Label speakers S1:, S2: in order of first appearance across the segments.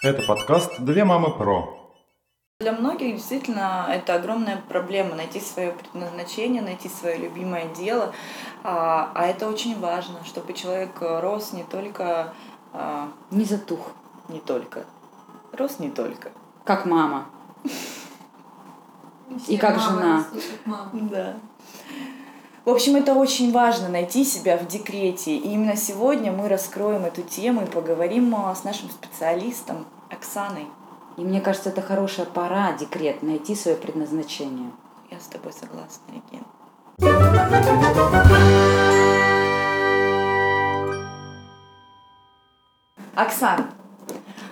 S1: Это подкаст «Две мамы про».
S2: Для многих действительно это огромная проблема найти свое предназначение, найти свое любимое дело. А, а это очень важно, чтобы человек рос не только... А,
S3: Не затух,
S2: не только. Рос не только.
S3: как мама. И как жена.
S2: Да. В общем, это очень важно найти себя в декрете. И именно сегодня мы раскроем эту тему и поговорим а, с нашим специалистом Оксаной.
S3: И мне кажется, это хорошая пора, декрет, найти свое предназначение.
S2: Я с тобой согласна, Регин. Оксан,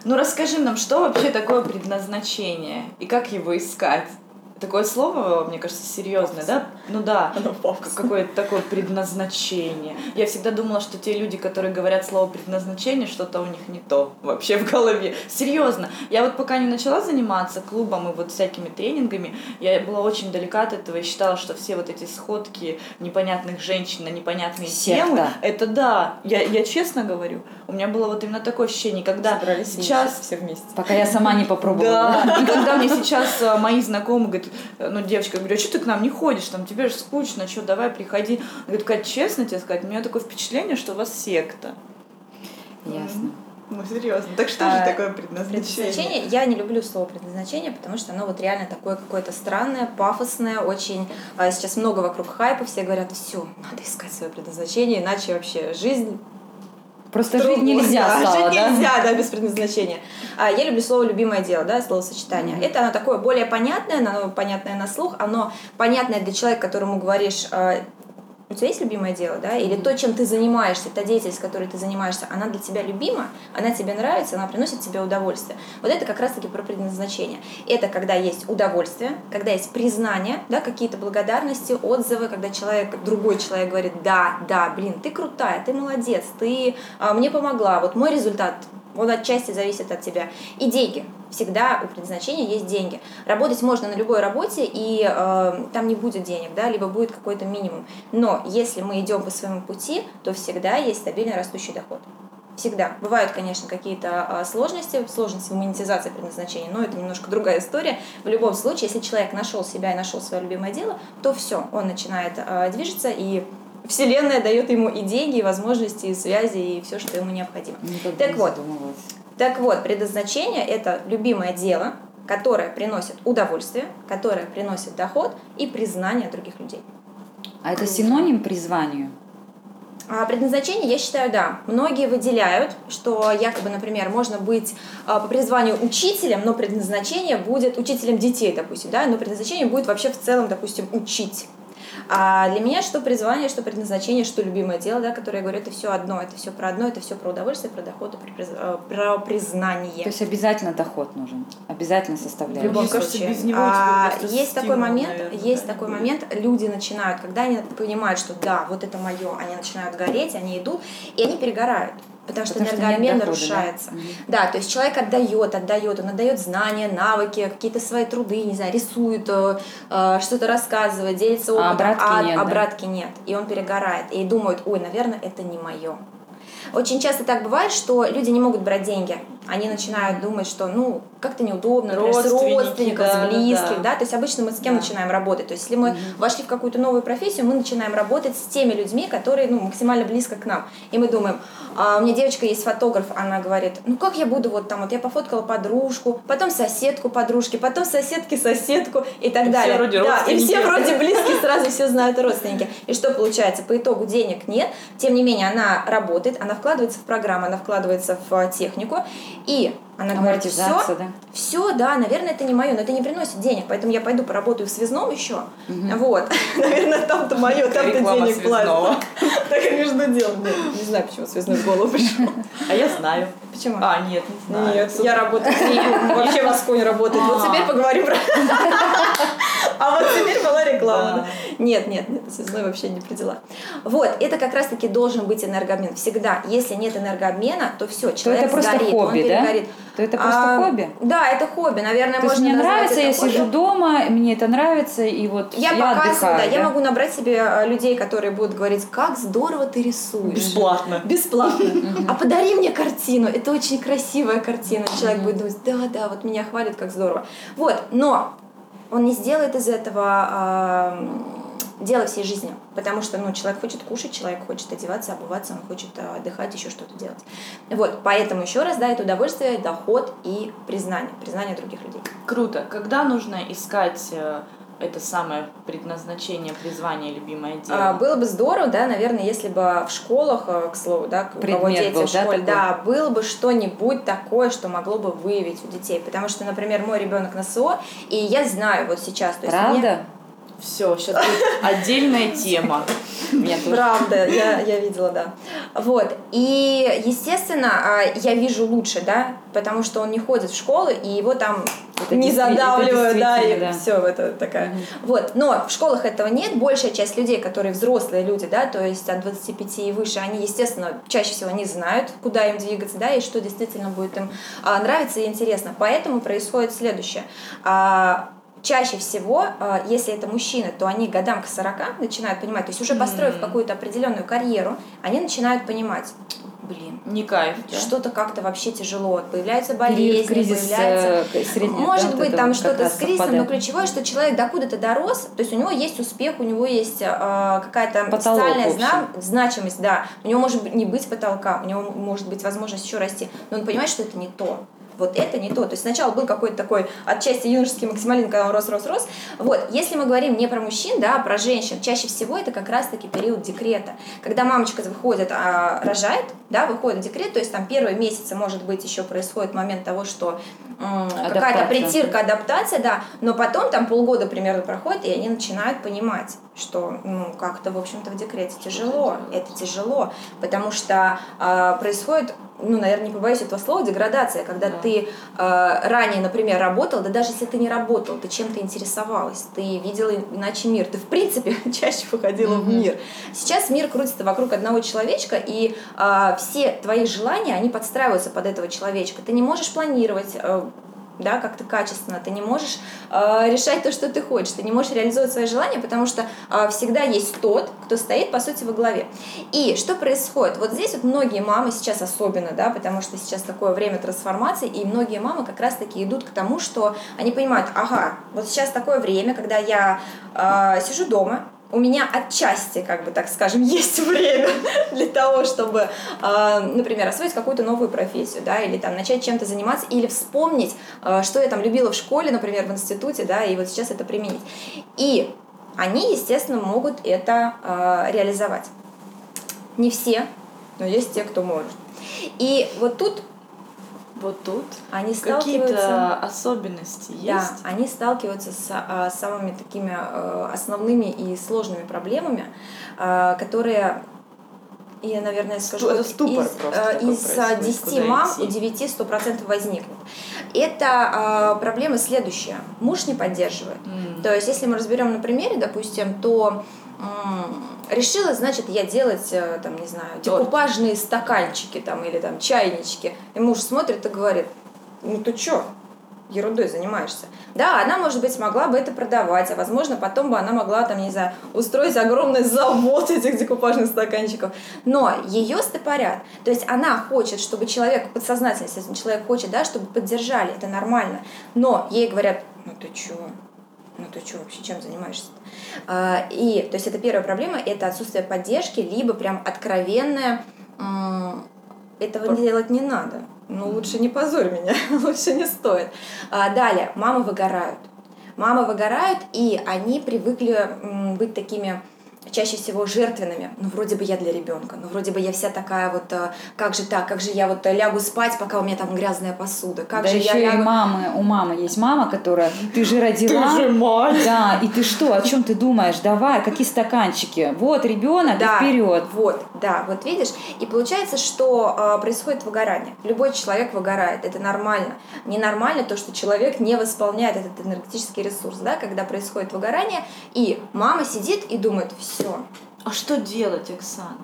S2: ну расскажи нам, что вообще такое предназначение и как его искать? Такое слово, мне кажется, серьезное, да? Ну да, какое-то такое предназначение. Я всегда думала, что те люди, которые говорят слово предназначение, что-то у них не то вообще в голове. Серьезно. Я вот пока не начала заниматься клубом и вот всякими тренингами, я была очень далека от этого и считала, что все вот эти сходки непонятных женщин на непонятные
S3: Секта.
S2: темы, это да, я, я честно говорю, у меня было вот именно такое ощущение, когда
S4: Собрались
S2: сейчас
S4: все вместе.
S3: Пока я сама не попробовала.
S2: да, и когда мне сейчас э, мои знакомые говорят, ну, девочка, говорю, а что ты к нам не ходишь, там, тебе же скучно, что, давай, приходи. Говорит, Кать, честно тебе сказать, у меня такое впечатление, что у вас секта.
S3: Ясно.
S2: Ну, серьезно. Так что
S4: А,
S2: же такое предназначение?
S4: Предназначение, я не люблю слово предназначение, потому что оно вот реально такое какое-то странное, пафосное, очень... а, Сейчас много вокруг хайпа, все говорят, все, надо искать свое предназначение, иначе вообще жизнь
S3: Просто
S4: Трудно,
S3: жить нельзя
S4: да,
S3: стало,
S4: жить
S3: да?
S4: нельзя, да, без предназначения. А я люблю слово «любимое дело», да, словосочетание. Это оно такое более понятное, оно понятное на слух, оно понятное для человека, которому говоришь, а, у тебя есть любимое дело, да, или то, чем ты занимаешься, та деятельность, которой ты занимаешься, она для тебя любима, она тебе нравится, она приносит тебе удовольствие. Вот это как раз-таки про предназначение. Это когда есть удовольствие, когда есть признание, да, какие-то благодарности, отзывы, когда человек, другой человек говорит, да, да, блин, ты крутая, ты молодец, ты а, мне помогла, вот мой результат он отчасти зависит от тебя. И деньги. Всегда у предназначения есть деньги. Работать можно на любой работе, и э, там не будет денег, да, либо будет какой-то минимум. Но если мы идем по своему пути, то всегда есть стабильно растущий доход. Всегда. Бывают, конечно, какие-то а, сложности, сложности в монетизации предназначения, но это немножко другая история. В любом случае, если человек нашел себя и нашел свое любимое дело, то все, он начинает а, движется, и Вселенная дает ему и деньги, и возможности, и связи, и все, что ему необходимо.
S3: Никогда
S4: Так
S3: не
S4: вот.
S3: задумывалась.
S4: Так вот, предназначение – это любимое дело, которое приносит удовольствие, которое приносит доход и признание других людей.
S3: А это синоним призванию?
S4: А предназначение, я считаю, да. Многие выделяют, что якобы, например, можно быть а, по призванию учителем, но предназначение будет учителем детей, допустим, да, но предназначение будет вообще в целом, допустим, учить. А для меня что призвание, что предназначение, что любимое дело, да, которое я говорю, это все одно, это все про одно, это все про удовольствие, про доход и про приз- э, про признание.
S3: То есть обязательно доход нужен, обязательно
S4: В
S3: составляющая.
S4: любом
S2: Мне кажется,
S4: случае.
S2: без него
S4: А, есть такой
S2: стимул,
S4: момент,
S2: наверное,
S4: есть
S2: да,
S4: такой
S2: да.
S4: момент, люди начинают, когда они понимают, что да, вот это мое, они начинают гореть, они идут, и они перегорают. Потому что
S3: Потому что
S4: энергообмен
S3: дохода, да?
S4: нарушается.
S3: Мгм.
S4: Да, то есть человек отдает, отдает, он отдает знания, навыки, какие-то свои труды, не знаю, рисует, э, э, что-то рассказывает, делится опытом,
S3: обратки
S4: а,
S3: нет, да?
S4: обратки нет. И он перегорает. И думают, ой, наверное, это не мое. Очень часто так бывает, что люди не могут брать деньги. Они начинают думать, что ну как-то неудобно, например, с родственников,
S2: да,
S4: с близких,
S2: да.
S4: да. То есть обычно мы с кем
S2: Да.
S4: начинаем работать? То есть если мы вошли в какую-то новую профессию, мы начинаем работать с теми людьми, которые ну, максимально близко к нам. И мы думаем, а, у меня девочка есть фотограф, она говорит, ну как я буду вот там, вот я пофоткала подружку, потом соседку подружки, потом соседки соседку и так
S2: И все
S4: далее.
S2: вроде
S4: да, и все вроде близкие, сразу все знают родственники. И что получается? По итогу денег нет, тем не менее она работает, она вкладывается в программу, она вкладывается в а, технику, и она говорит, все,
S3: да?
S4: все, да, наверное, это не мое, но это не приносит денег, поэтому я пойду поработаю в связном еще. Вот. Наверное, там-то мое, там-то денег платят. Так и между делом. Не, не знаю, почему связной в голову пришел.
S2: А я знаю.
S4: Почему?
S2: А, нет, не знаю.
S4: Нет, я работаю. Вообще в Асконе работает. Вот
S2: А.
S4: теперь поговорим про... А вот теперь была реклама. Нет, нет, нет, связной вообще не при делах. Вот, это как раз-таки должен быть энергообмен. Всегда, если нет энергообмена, то все, человек сгорит,
S3: хобби,
S4: он
S3: да?
S4: перегорит.
S3: То это просто
S4: А,
S3: хобби?
S4: Да, это хобби, наверное,
S3: То
S4: можно
S3: мне нравится,
S4: это
S3: я
S4: хобби.
S3: сижу дома, мне это нравится, и вот
S4: Я,
S3: я,
S4: показываю,
S3: отдыхаю.
S4: да, я могу набрать себе э, людей, которые будут говорить, как здорово ты рисуешь.
S2: Бесплатно.
S4: Бесплатно. А подари мне картину. Это очень красивая картина. Человек будет думать, да, да, вот меня хвалят, как здорово. Вот, но он не сделает из этого дело всей жизни. Потому что ну, человек хочет кушать, человек хочет одеваться, обуваться, он хочет а, отдыхать, еще что-то делать. Вот, поэтому еще раз, да, это удовольствие, доход и признание. Признание других людей.
S2: Круто. Когда нужно искать э, это самое предназначение, призвание, любимое дело?
S4: А, было бы здорово, да, наверное, если бы в школах, э, к слову, да, у кого
S3: Предмет
S4: дети
S3: был,
S4: в
S3: да,
S4: школе,
S3: такой?
S4: да, было бы что-нибудь такое, что могло бы выявить у детей. Потому что, например, мой ребенок на СО, и я знаю вот сейчас, то есть мне-
S3: Правда?
S2: Все, сейчас будет отдельная тема.
S4: Правда, я, я видела, да. Вот. И, естественно, а, я вижу лучше, да, потому что он не ходит в школу, и его там
S3: Это
S4: не задавливают, да, и
S3: да.
S4: все, это такая. Вот. Но в школах этого нет. Большая часть людей, которые взрослые люди, да, то есть от 25 и выше, они, естественно, чаще всего не знают, куда им двигаться, да, и что действительно будет им а, нравиться и интересно. Поэтому происходит следующее. А, Чаще всего, а, если это мужчины, то они годам к 40 начинают понимать, то есть уже построив какую-то определенную карьеру, они начинают понимать, блин,
S2: Не кайф, да?
S4: что-то как-то вообще тяжело, появляются болезни,
S3: кризис
S4: появляется
S3: э, средний,
S4: может
S3: да,
S4: быть, там
S3: вот как
S4: что-то с кризисом, но
S3: совпадает.
S4: ключевое, что человек докуда-то дорос, то есть у него есть успех, у него есть э, какая-то
S3: Потолок,
S4: социальная зна- значимость, да. У него может не быть потолка, у него может быть возможность еще расти, но он понимает, что это не то. Вот это не то. То есть сначала был какой-то такой отчасти юношеский максимализм, когда он рос, рос, рос. Вот, если мы говорим не про мужчин, да, а про женщин, чаще всего это как раз-таки период декрета. Когда мамочка выходит, а, рожает, да, выходит в декрет, то есть там первые месяцы, может быть, еще происходит момент того, что какая-то притирка, адаптация, да, но потом там полгода примерно проходит, и они начинают понимать, что ну, как-то, в общем-то, в декрете тяжело, это тяжело, потому что а, происходит ну, наверное, не побоюсь этого слова, деградация, когда
S2: Да.
S4: ты э, ранее, например, работал, да даже если ты не работал, ты чем-то интересовалась, ты видела иначе мир, ты в принципе чаще выходила в
S2: Мгм.
S4: мир. Сейчас мир крутится вокруг одного человечка, и э, все твои желания, они подстраиваются под этого человечка. Ты не можешь планировать э, да, как-то качественно, ты не можешь э, решать то, что ты хочешь, ты не можешь реализовать свои желания, потому что э, всегда есть тот, кто стоит, по сути, во главе. И что происходит? Вот здесь вот многие мамы сейчас особенно, да, потому что сейчас такое время трансформации, и многие мамы как раз-таки идут к тому, что они понимают, ага, вот сейчас такое время, когда я э, сижу дома, у меня отчасти, как бы так скажем, есть время для того, чтобы, э, например, освоить какую-то новую профессию, да, или там начать чем-то заниматься, или вспомнить, э, что я там любила в школе, например, в институте, да, и вот сейчас это применить. И они, естественно, могут это э, реализовать. Не все, но есть те, кто может. И вот тут
S2: Вот тут
S4: они сталкиваются...
S2: какие-то особенности
S4: Да,
S2: есть?
S4: они сталкиваются с а, самыми такими а, основными и сложными проблемами, а, которые я, наверное, скажу,
S2: это ступор
S4: из,
S2: просто такой
S4: из а,
S2: происходит,
S4: 10
S2: куда
S4: мам
S2: идти.
S4: у 9 100% возникнут. Это а, проблема следующая. Муж не поддерживает.
S2: М.
S4: То есть, если мы разберем на примере, допустим, то решила, значит, я делать, э, там, не знаю, декупажные стаканчики там или там чайнички. И муж смотрит и говорит, ну ты чё, ерундой занимаешься. Да, она, может быть, могла бы это продавать, а возможно, потом бы она могла, там, не знаю, устроить огромный завод этих декупажных стаканчиков. Но ее стопорят. То есть она хочет, чтобы человек, подсознательно, если человек хочет, да, чтобы поддержали, это нормально. Но ей говорят, ну ты чё, ну ты что вообще, чем занимаешься? А, И, то есть это первая проблема, это отсутствие поддержки, либо прям откровенное, этого
S2: Пор-
S4: делать не надо. Ну, лучше не позорь меня, лучше не стоит. А, Далее, мамы выгорают. Мамы выгорают, и они привыкли быть такими чаще всего жертвенными. Ну, вроде бы я для ребенка, ну, вроде бы я вся такая вот, э, как же так, как же я вот лягу спать, пока у меня там грязная посуда, как
S3: да
S4: же
S3: еще
S4: я
S3: и
S4: лягу...
S3: мамы, у мамы есть мама, которая, ты же родила.
S2: Ты же мать.
S3: Да, и ты что, о чем ты думаешь? Давай, какие стаканчики? Вот ребенок,
S4: Да,
S3: вперед.
S4: Вот, да, вот видишь. И получается, что э, происходит выгорание. Любой человек выгорает, это нормально. Ненормально то, что человек не восполняет этот энергетический ресурс, да, когда происходит выгорание, и мама сидит и думает, все,
S2: А что делать, Оксана?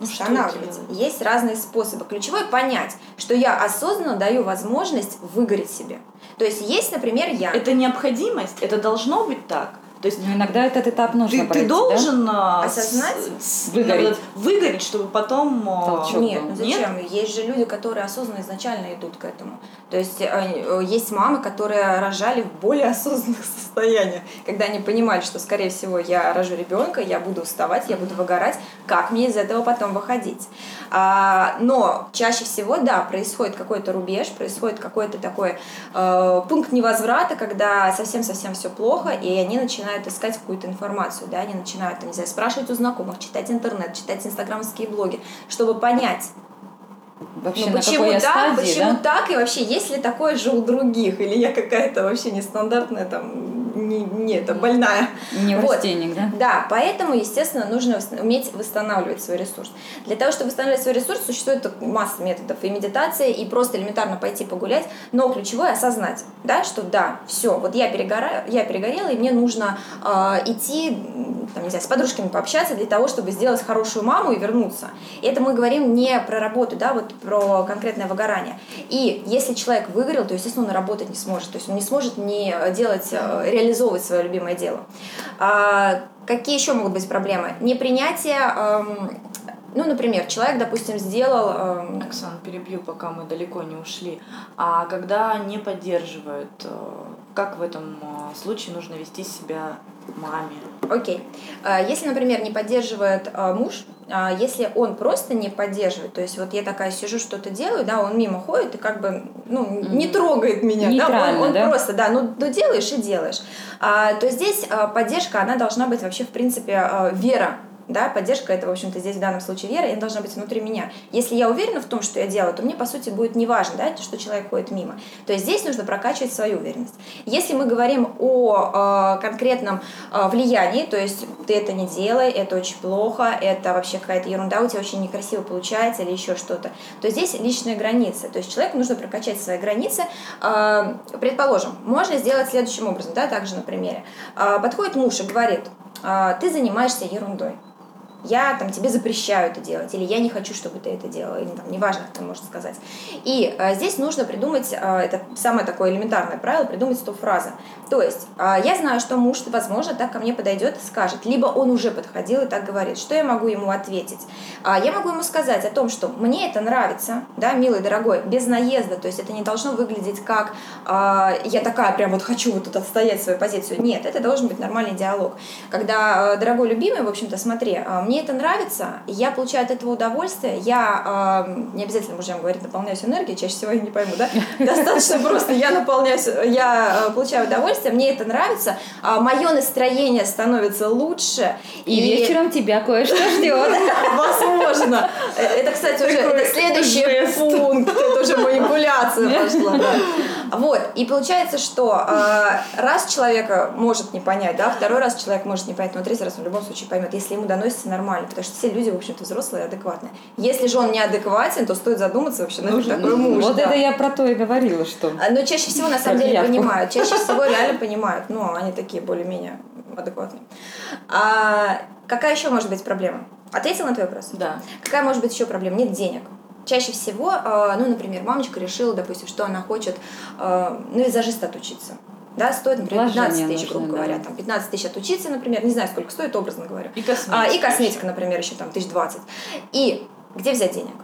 S2: Ну делать?
S4: Есть разные способы. Ключевое понять, что я осознанно даю возможность выгореть себе. То есть есть, например, я.
S2: Это необходимость? Это должно быть так? То есть
S3: Но иногда этот этап нужно
S2: ты, ты
S3: пройти, да?
S2: должен а,
S4: Осознать?
S2: с-
S3: Выгореть.
S2: выгореть, чтобы потом а,
S3: Толчок.
S4: Нет,
S3: был.
S4: ну зачем? Есть же люди, которые осознанно изначально идут к этому. То есть э, э, есть мамы, которые рожали в более осознанных состояниях, когда они понимали, что, скорее всего, я рожу ребенка, я буду уставать, я буду выгорать, как мне из этого потом выходить. А, но чаще всего, да, происходит какой-то рубеж, происходит какой-то такой э, пункт невозврата, когда совсем-совсем все плохо, и они начинают искать какую-то информацию, да, они начинают, не знаю, спрашивать у знакомых, читать интернет, читать инстаграмские блоги, чтобы понять,
S3: Вообще,
S4: ну
S3: на
S4: почему
S3: какой я
S4: так,
S3: стадии,
S4: почему
S3: да?
S4: так, и вообще есть ли такое же у других, или я какая-то вообще нестандартная там, не, не это, больная.
S3: Неврастенник, да?
S4: Да, поэтому, естественно, нужно уметь восстанавливать свой ресурс. Для того, чтобы восстанавливать свой ресурс, существует масса методов и медитация, и просто элементарно пойти погулять, но ключевое осознать, да, что да, все, вот я перегораю, я перегорела, и мне нужно э, идти, там, не знаю, с подружками пообщаться для того, чтобы сделать хорошую маму и вернуться. И это мы говорим не про работу, да, вот про конкретное выгорание. И если человек выгорел, то, естественно, он работать не сможет. То есть он не сможет не делать, э, реализовывать свое любимое дело. А, какие еще могут быть проблемы? Непринятие, эм, ну, например, человек, допустим, сделал... эм,
S2: Оксана, перебью, пока мы далеко не ушли. А когда не поддерживают, э, как в этом э, случае нужно вести себя маме?
S4: Окей. А, Если, например, не поддерживает а, муж, а, если он просто не поддерживает, то есть вот я такая сижу, что-то делаю, да, он мимо ходит и как бы, ну, не трогает меня, да, он, он
S3: да?
S4: просто, да, ну, ну, делаешь и делаешь, А, то здесь поддержка, она должна быть вообще, в принципе, вера да, поддержка это, в общем-то, здесь в данном случае вера, и она должна быть внутри меня. Если я уверена в том, что я делаю, то мне, по сути, будет не важно, да, что человек ходит мимо. То есть здесь нужно прокачивать свою уверенность. Если мы говорим о э, конкретном э, влиянии, то есть ты это не делай, это очень плохо, это вообще какая-то ерунда, у тебя очень некрасиво получается или еще что-то, то здесь личные границы. То есть человеку нужно прокачать свои границы. Э, предположим, можно сделать следующим образом, да, также на примере. Э, подходит муж и говорит, э, ты занимаешься ерундой я там тебе запрещаю это делать, или я не хочу, чтобы ты это делала, или там, неважно, как можно сказать. И э, здесь нужно придумать, э, это самое такое элементарное правило, придумать стоп-фразы. То есть, э, я знаю, что муж, возможно, так ко мне подойдет и скажет, либо он уже подходил и так говорит, что я могу ему ответить? А, я могу ему сказать о том, что мне это нравится, да, милый, дорогой, без наезда, то есть это не должно выглядеть как э, я такая прям вот хочу вот тут отстоять свою позицию. Нет, это должен быть нормальный диалог. Когда, э, дорогой любимый, в общем-то, смотри, э, мне это нравится, я получаю от этого удовольствие, я э, не обязательно мужьям говорить, наполняюсь энергией, чаще всего я не пойму, да? Достаточно просто, я наполняюсь, я э, получаю удовольствие, мне это нравится, мое настроение становится лучше.
S3: И вечером тебя кое-что ждет.
S4: Возможно. Э, Это, кстати, уже следующий пункт. Это уже манипуляция пошла. да. Вот. И получается, что э, раз человека может не понять, да, второй раз человек может не понять, но третий раз он в любом случае поймет, если ему доносится нормально, потому что все люди, в общем-то, взрослые и адекватные. Если же он неадекватен, то стоит задуматься вообще, ну, что такое муж.
S3: Вот
S4: да.
S3: это я про то и говорила, что...
S4: А, Но чаще всего на самом деле
S3: явку.
S4: понимают. Чаще всего реально понимают. Ну, они такие более-менее адекватные. А какая еще может быть проблема? Ответила на твой вопрос?
S2: Да.
S4: Какая может быть еще проблема? Нет денег. Чаще всего, э, ну, например, мамочка решила, допустим, что она хочет, э, ну, визажист отучиться. Да, стоит, например,
S3: Вложения
S4: 15 тысяч, грубо
S3: нужны, да.
S4: говоря, там, 15 тысяч отучиться, например, не знаю, сколько стоит, образно говоря.
S2: И косметика.
S4: А, и косметика, например, еще там, тысяч двадцать. И где взять денег?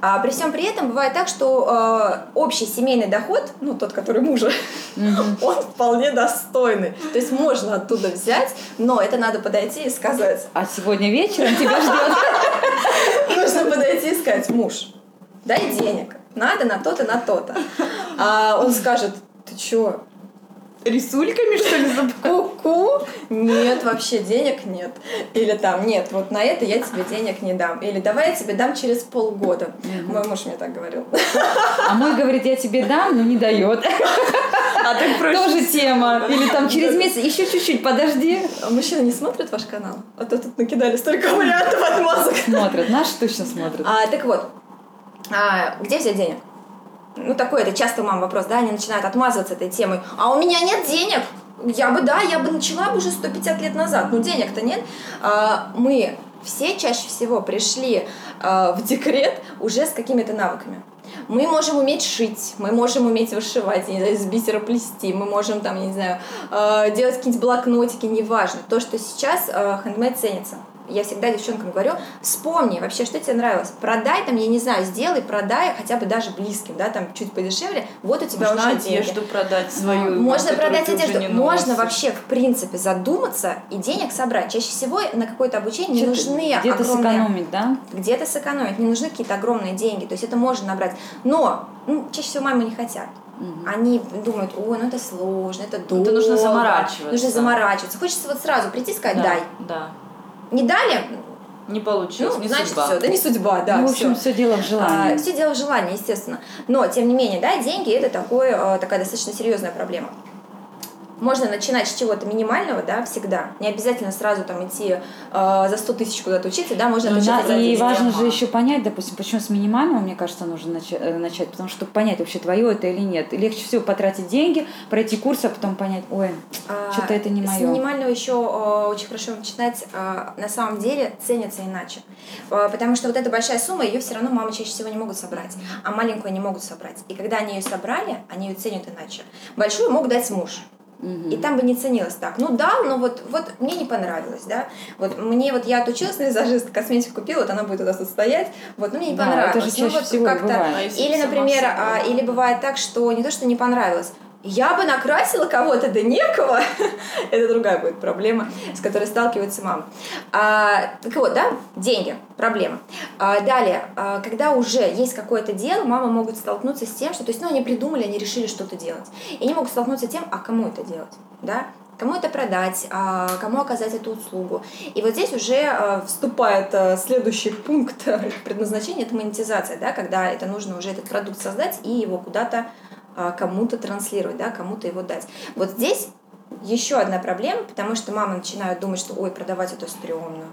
S4: А при всем при этом бывает так, что э, общий семейный доход, ну тот, который мужа, он вполне достойный. То есть можно оттуда взять, но это надо подойти и сказать.
S3: А сегодня вечером тебя ждет.
S4: Нужно подойти и сказать, муж, дай денег, надо на то-то, на то-то. А он скажет, ты чё,
S2: рисульками, что ли, за
S4: Ку-ку? Нет, вообще денег нет. Или там, нет, вот на это я тебе денег не дам. Или давай я тебе дам через полгода. Мой муж мне так говорил.
S3: А мой говорит, я тебе дам, но не дает.
S2: А так проще.
S3: Тоже тема. Или там через месяц, еще чуть-чуть, подожди.
S4: Мужчины не смотрят ваш канал? А то тут накидали столько вариантов отмазок.
S3: Смотрят, наши точно смотрят.
S4: А, так вот, а, где взять денег? Ну, такой это часто мам вопрос, да, они начинают отмазываться этой темой. А у меня нет денег. Я бы, да, я бы начала бы уже 150 лет назад. Но денег-то нет. А, мы все чаще всего пришли а, в декрет уже с какими-то навыками. Мы можем уметь шить, мы можем уметь вышивать, я не знаю, из бисера плести, мы можем там, я не знаю, а, делать какие-нибудь блокнотики, неважно. То, что сейчас а, хендмейд ценится я всегда девчонкам говорю, вспомни вообще, что тебе нравилось. Продай там, я не знаю, сделай, продай хотя бы даже близким, да, там чуть подешевле, вот у тебя
S2: Можно
S4: уже деньги.
S2: одежду продать свою.
S4: Можно продать одежду.
S2: не
S4: Можно вообще, в принципе, задуматься и денег собрать. Чаще всего на какое-то обучение не
S3: Что-то
S4: нужны
S3: Где-то
S4: огромные...
S3: сэкономить, да?
S4: Где-то сэкономить. Не нужны какие-то огромные деньги. То есть это можно набрать. Но ну, чаще всего мамы не хотят. Они думают, ой, ну это сложно, это долго.
S2: нужно заморачиваться.
S4: Нужно заморачиваться. Хочется вот сразу прийти и сказать,
S2: Да,
S4: дай.
S2: Да.
S4: Не дали,
S2: Не получилось,
S4: ну,
S2: не
S4: значит,
S2: судьба.
S4: все, да не судьба, да,
S3: ну, в общем, все дело в желании.
S4: все дело в желании, естественно. Но, тем не менее, да, деньги это такой, э, такая достаточно серьезная проблема. Можно начинать с чего-то минимального, да, всегда. Не обязательно сразу там идти э, за 100 тысяч куда-то учиться, да, можно
S3: Ну,
S4: начать
S3: да, и
S4: 10.
S3: важно же еще понять, допустим, почему с минимального, мне кажется, нужно нача- э, начать, потому что понять вообще, твое это или нет. Легче всего потратить деньги, пройти курс, а потом понять, ой,
S4: А,
S3: что-то это не
S4: С
S3: мое.
S4: минимального еще э, очень хорошо начинать э, на самом деле ценится иначе. Э, Потому что вот эта большая сумма, ее все равно мамы чаще всего не могут собрать, а маленькую не могут собрать. И когда они ее собрали, они ее ценят иначе. Большую мог дать муж. И там бы не ценилось так. Ну да, но вот, вот мне не понравилось, да. Вот мне вот я отучилась на визажист, косметику купила, вот она будет у нас тут стоять. Вот, ну мне не
S3: Да,
S4: понравилось.
S3: это же
S4: Ну,
S3: чаще
S4: вот
S3: всего
S4: как-то-
S3: бывает.
S2: А
S4: Или, например, а, или бывает так, что не то, что не понравилось, я бы накрасила кого-то, да некого. Это другая будет проблема, с которой сталкиваются мамы. А, так вот, да, деньги, проблема. А, далее, а, когда уже есть какое-то дело, мамы могут столкнуться с тем, что, то есть, ну, они придумали, они решили что-то делать. И они могут столкнуться с тем, а кому это делать, да? Кому это продать, а, кому оказать эту услугу. И вот здесь уже а, вступает а, следующий пункт предназначения, это монетизация, да, когда это нужно уже этот продукт создать и его куда-то кому-то транслировать, да, кому-то его дать. Вот здесь еще одна проблема, потому что мамы начинают думать, что ой, продавать это стрёмно.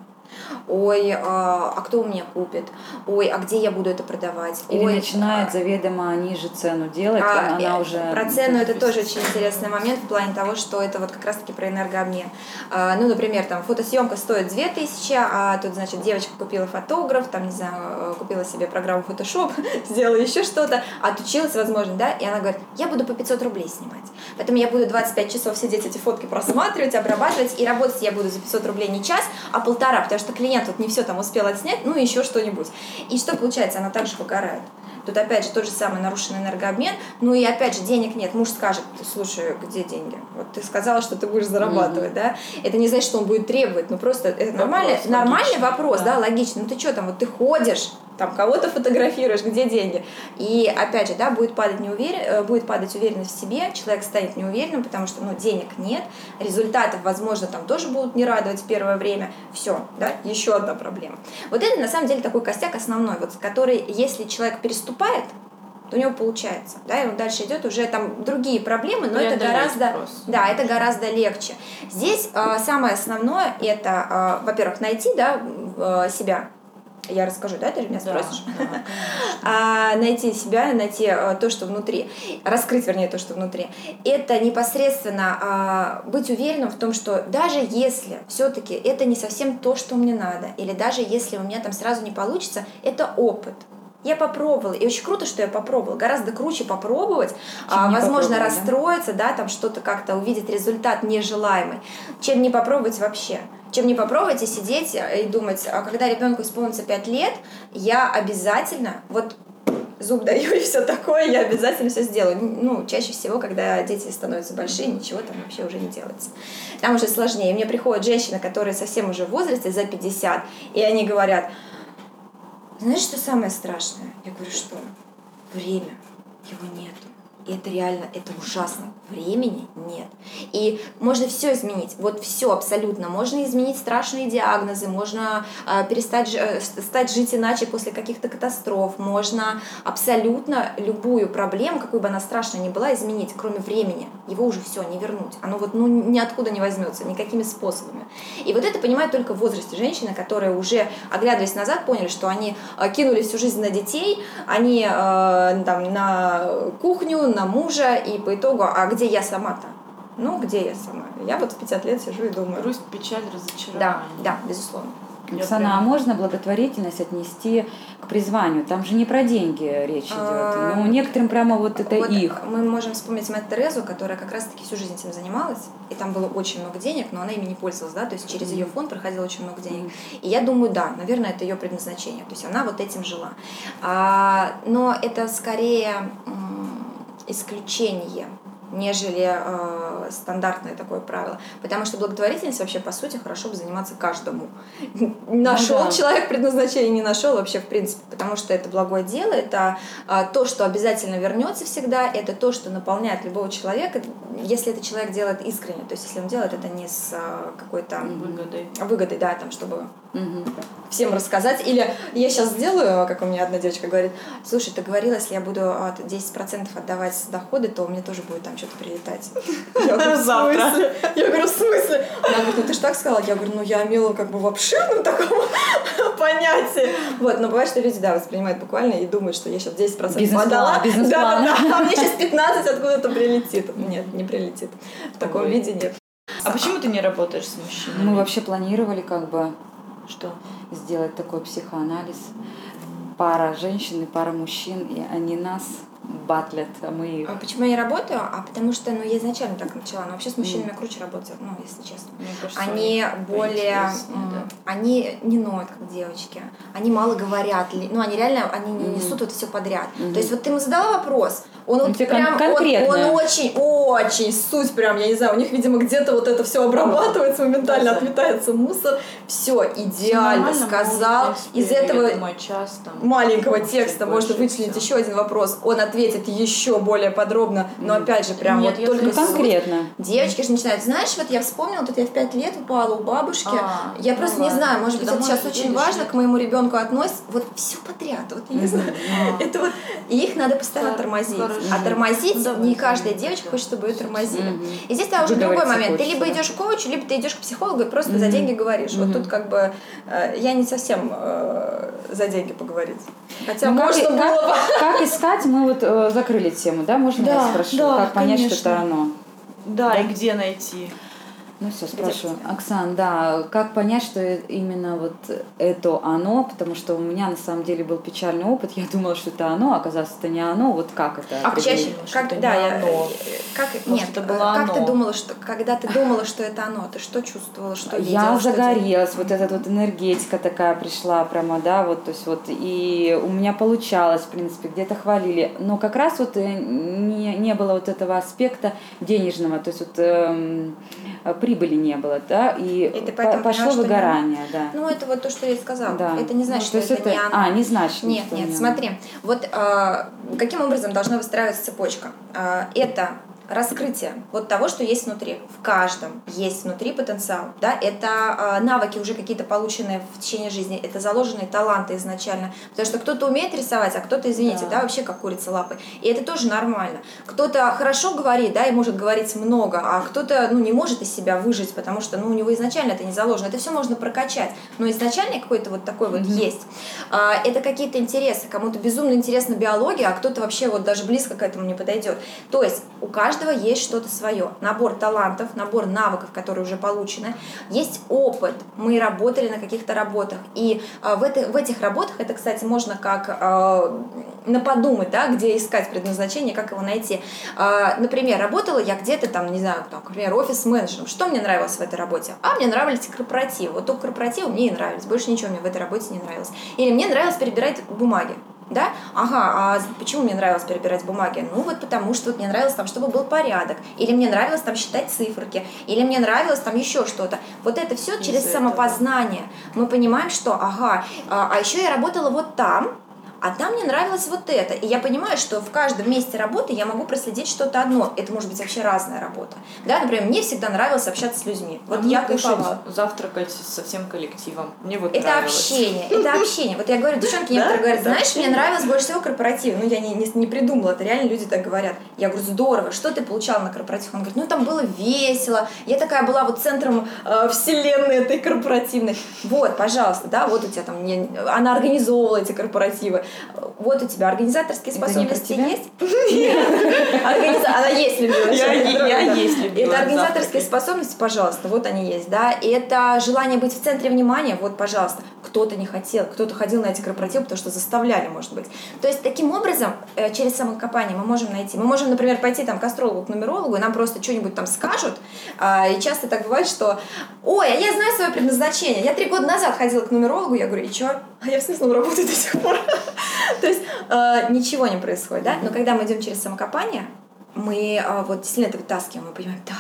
S4: Ой, а, а кто у меня купит? Ой, а где я буду это продавать?
S3: Или
S4: Ой,
S3: начинает
S4: а,
S3: заведомо ниже цену делать,
S4: а,
S3: она
S4: э,
S3: уже...
S4: Про цену это тоже очень интересный момент в плане того, что это вот как раз-таки про энергообмен. А, ну, например, там фотосъемка стоит 2000, а тут, значит, девочка купила фотограф, там, не знаю, э, купила себе программу Photoshop, сделала еще что-то, отучилась, возможно, да, и она говорит, я буду по 500 рублей снимать. Поэтому я буду 25 часов сидеть эти фотки просматривать, обрабатывать, и работать я буду за 500 рублей не час, а полтора, потому что клиент вот не все там успел отснять, ну и еще что-нибудь. И что получается? Она также выгорает. Тут опять же тот же самый нарушенный энергообмен. Ну и опять же денег нет. Муж скажет, слушай, где деньги? Вот ты сказала, что ты будешь зарабатывать, да? Это не значит, что он будет требовать, ну просто это нормальный,
S2: Вопрос
S4: нормальный
S2: логичный,
S4: вопрос, да.
S2: да.
S4: логично. Ну ты что там, вот ты ходишь, там кого-то фотографируешь, где деньги? И опять же, да, будет падать, неуверен, э, будет падать уверенность в себе, человек станет неуверенным, потому что ну, денег нет, результаты, возможно, там тоже будут не радовать первое время. Все, да, еще одна проблема. Вот это на самом деле такой костяк основной, вот, который, если человек переступает, то у него получается, да, и он дальше идет уже там другие проблемы, но это гораздо,
S2: просто.
S4: да, это гораздо легче. Здесь э, самое основное это, э, во-первых, найти, да, э, себя. Я расскажу, да, ты же меня
S2: Да,
S4: спросишь?
S2: да,
S4: а, найти себя, найти э, то, что внутри, раскрыть, вернее, то, что внутри. Это непосредственно а, быть уверенным в том, что даже если все-таки это не совсем то, что мне надо, или даже если у меня там сразу не получится, это опыт. Я попробовала, и очень круто, что я попробовала. Гораздо круче попробовать, а, возможно,
S3: попробовать, да?
S4: расстроиться, да, там что-то как-то увидеть результат нежелаемый, чем не попробовать вообще. Чем не попробовать и сидеть и думать, а когда ребенку исполнится 5 лет, я обязательно, вот зуб даю и все такое, я обязательно все сделаю. Ну, чаще всего, когда дети становятся большие, ничего там вообще уже не делается. Там уже сложнее. Мне приходят женщины, которые совсем уже в возрасте, за 50, и они говорят, знаешь, что самое страшное? Я говорю, что? Время. Его нету. Это реально, это ужасно. Времени нет. И можно все изменить. Вот все абсолютно. Можно изменить страшные диагнозы, можно э, перестать э, стать жить иначе после каких-то катастроф, можно абсолютно любую проблему, какой бы она страшная ни была, изменить, кроме времени. Его уже все не вернуть. Оно вот ну ниоткуда не возьмется, никакими способами. И вот это понимают только в возрасте женщины, которые уже, оглядываясь назад, поняли, что они э, кинули всю жизнь на детей, они э, там на кухню, на мужа, и по итогу, а где я сама-то? Ну, где я сама? Я вот в 50 лет сижу и думаю.
S2: Грусть, печаль, разочарование.
S4: Да, да, безусловно.
S3: Оксана, а можно благотворительность отнести к призванию? Там же не про деньги речь идет. А... Ну, некоторым прямо вот это вот их.
S4: Мы можем вспомнить мать Терезу, которая как раз-таки всю жизнь этим занималась, и там было очень много денег, но она ими не пользовалась, да, то есть через ее фонд проходило очень много денег. И я думаю, да, наверное, это ее предназначение, то есть она вот этим жила. А, но это скорее исключение нежели э, стандартное такое правило. Потому что благотворительность вообще, по сути, хорошо бы заниматься каждому. Нашел ну, да. человек предназначение, не нашел вообще, в принципе, потому что это благое дело, это э, то, что обязательно вернется всегда, это то, что наполняет любого человека, если этот человек делает искренне, то есть если он делает это не с э, какой-то
S2: выгодой.
S4: выгодой, да, там, чтобы угу. всем рассказать. Или я сейчас сделаю, как у меня одна девочка говорит, слушай, ты говорила, если я буду 10% отдавать доходы, то мне тоже будет там что-то прилетать. Я говорю, в смысле? Я говорю, в смысле? Она говорит, ну ты же так сказала. Я говорю, ну я имела как бы в обширном таком понятии. Вот, но бывает, что люди, да, воспринимают буквально и думают, что я сейчас 10%
S3: бизнес отдала. Бизнес
S4: да, да, да, а мне сейчас 15 откуда-то прилетит. Нет, не прилетит. В таком виде нет.
S2: А почему ты не работаешь с мужчинами?
S3: Мы вообще планировали как бы
S2: что
S3: сделать такой психоанализ. Пара женщин и пара мужчин, и они нас батлят, а мы их.
S4: А почему я не работаю? А потому что, ну, я изначально так начала. Но вообще с мужчинами mm. круче работать, ну, если честно.
S2: кажется,
S4: они более... Да. Они не ноют, как девочки. Они мало говорят. Ну, они реально, они не несут mm. это все подряд. Mm-hmm. То есть вот ты ему задала вопрос, он вот прям,
S3: конкретно.
S4: Он, он очень, очень суть прям, я не знаю, у них, видимо, где-то вот это все обрабатывается, моментально отметается мусор. Все идеально сказал. Из этого
S2: час, там,
S4: маленького текста можно вычленить еще один вопрос. Он ответит еще более подробно, но опять же, прям Нет, вот только
S3: конкретно.
S4: Девочки же начинают, знаешь, вот я вспомнила, тут я в пять лет упала у бабушки. А, я ну просто ладно. не знаю, может быть, это сейчас очень важно к моему ребенку относится. Вот все подряд, вот я не знаю. Это вот, и их надо постоянно тормозить. А тормозить не каждая девочка хочет, чтобы ее тормозили. И здесь там уже другой момент. Ты либо идешь к коучу, либо ты идешь к психологу и просто за деньги говоришь. Вот тут как бы э, я не совсем э, за деньги поговорить. Хотя ну, можно
S3: как,
S4: было бы.
S3: Как искать, мы вот э, закрыли тему, да? Можно я спрошу? Как понять, что это оно?
S2: Да, и где найти?
S3: Ну все, спрашиваю. Оксан, да, как понять, что именно вот это оно, потому что у меня на самом деле был печальный опыт, я думала, что это оно, а оказалось, это не оно, вот как это?
S4: А чаще, как, да, я, оно. как, нет, это было как оно. ты думала, что, когда ты думала, что это оно, ты что чувствовала, что видела?
S3: Я загорелась, вот эта вот энергетика такая пришла прямо, да, вот, то есть вот, и у меня получалось, в принципе, где-то хвалили, но как раз вот э, не, не было вот этого аспекта денежного, то есть вот эм, прибыли не было, да, и это пошло выгорание,
S4: да. Ну, это вот то, что я сказала. Да. Это не значит, ну, что это, это не оно.
S3: А, не значит.
S4: Нет, нет, смотри. Вот э, каким образом должна выстраиваться цепочка? Э, это раскрытие вот того, что есть внутри. В каждом есть внутри потенциал. Да? Это э, навыки уже какие-то полученные в течение жизни, это заложенные таланты изначально. Потому что кто-то умеет рисовать, а кто-то, извините, да. да, вообще как курица лапы. И это тоже нормально. Кто-то хорошо говорит, да, и может говорить много, а кто-то, ну, не может из себя выжить, потому что, ну, у него изначально это не заложено. Это все можно прокачать. Но изначально какой-то вот такой mm-hmm. вот есть. А, это какие-то интересы. Кому-то безумно интересна биология, а кто-то вообще вот даже близко к этому не подойдет. То есть у каждого каждого есть что-то свое. Набор талантов, набор навыков, которые уже получены. Есть опыт. Мы работали на каких-то работах. И э, в, это, в этих работах, это, кстати, можно как э, на подумать, да, где искать предназначение, как его найти. Э, например, работала я где-то там, не знаю, там, например, офис-менеджером. Что мне нравилось в этой работе? А, мне нравились корпоративы. Вот только корпоративы мне и нравились. Больше ничего мне в этой работе не нравилось. Или мне нравилось перебирать бумаги да, ага, а почему мне нравилось перебирать бумаги? Ну вот потому что вот мне нравилось там, чтобы был порядок, или мне нравилось там считать циферки, или мне нравилось там еще что-то. Вот это все через самопознание. Мы понимаем, что, ага, а, а еще я работала вот там, а там мне нравилось вот это. И я понимаю, что в каждом месте работы я могу проследить что-то одно. Это может быть вообще разная работа. Да, например, мне всегда нравилось общаться с людьми. Вот
S2: а
S4: я
S2: кайфовала. завтракать со всем коллективом. Мне вот
S4: Это
S2: нравилось.
S4: общение, это общение. Вот я говорю, девчонки некоторые говорят, знаешь, мне нравилось больше всего корпоратив. Ну, я не, не, не придумала, это реально люди так говорят. Я говорю, здорово, что ты получал на корпоратив? Он говорит, ну, там было весело. Я такая была вот центром э, вселенной этой корпоративной. Вот, пожалуйста, да, вот у тебя там, не, она организовывала эти корпоративы вот у тебя организаторские способности есть? Она есть любимая.
S2: Я есть любимая.
S4: Это организаторские способности, пожалуйста, вот они есть, да. Это желание быть в центре внимания, вот, пожалуйста. Кто-то не хотел, кто-то ходил на эти корпоративы, потому что заставляли, может быть. То есть таким образом, э, через самокопание мы можем найти. Мы можем, например, пойти там к астрологу, к нумерологу, и нам просто что-нибудь там скажут. А, и часто так бывает, что «Ой, а я знаю свое предназначение. Я три года назад ходила к нумерологу». Я говорю «И что?» А я в смысле работаю до сих пор. То есть э, ничего не происходит, да? Но когда мы идем через самокопание, мы э, вот действительно это вытаскиваем, мы понимаем, да,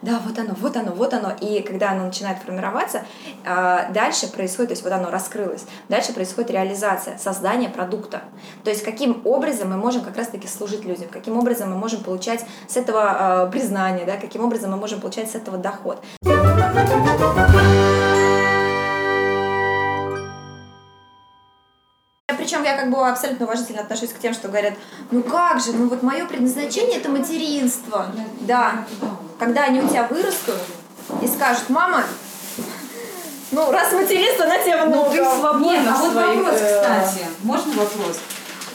S4: да, вот оно, вот оно, вот оно. И когда оно начинает формироваться, э, дальше происходит, то есть вот оно раскрылось, дальше происходит реализация, создание продукта. То есть каким образом мы можем как раз-таки служить людям, каким образом мы можем получать с этого признание, да, каким образом мы можем получать с этого доход. Я как бы абсолютно уважительно отношусь к тем, что говорят, ну как же, ну вот мое предназначение это материнство. Да. Когда они у тебя вырастут и скажут, мама, ну раз материнство, на тебе много.
S3: Ну, ты свободна а вот вопрос, э, кстати. Можно вопрос?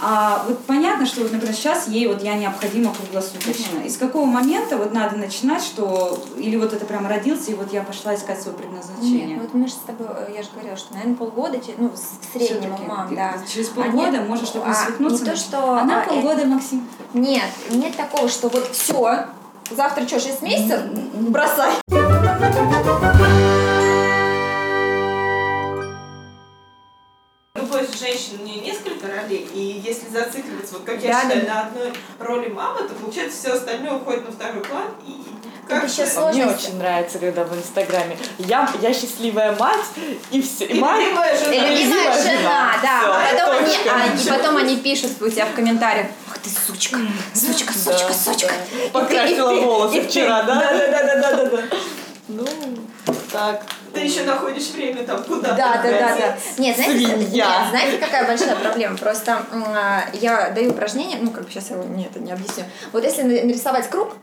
S3: А вот понятно, что, вот, например, сейчас ей вот я необходима круглосуточно. И с какого момента вот надо начинать, что или вот это прям родился, и вот я пошла искать свое предназначение?
S4: Нет, вот мы же с тобой, э, я же говорила, что, наверное, полгода, ну, в среднем, мам, да.
S3: Через полгода а можешь что-то а,
S4: Не то, что...
S3: Она а, полгода, это... Максим.
S4: Нет, нет такого, что вот все, завтра что, 6 месяцев? Бросай.
S5: Женщин у нее несколько ролей, и если зацикливаться, вот как я да, считаю, да. на одной роли мамы, то получается все остальное уходит на второй план, и
S2: как еще Мне очень нравится, когда в Инстаграме я, я счастливая мать, и все. И, мать,
S4: любимая жена. И любимая жена, жена да. Все, а потом они, а, и потом они пишут у тебя в комментариях, ах ты сучка, сучка, сучка, да, сучка. Да.
S2: Покрасила волосы вчера, да?
S5: Да, да, да, да, да, да. Ну, так. Ты еще находишь время там куда-то.
S4: Да, да, да, да. Нет, знаете, нет, знаете, какая большая проблема? Просто я даю упражнение, ну, как бы сейчас я его не, это не объясню. Вот если нарисовать круг,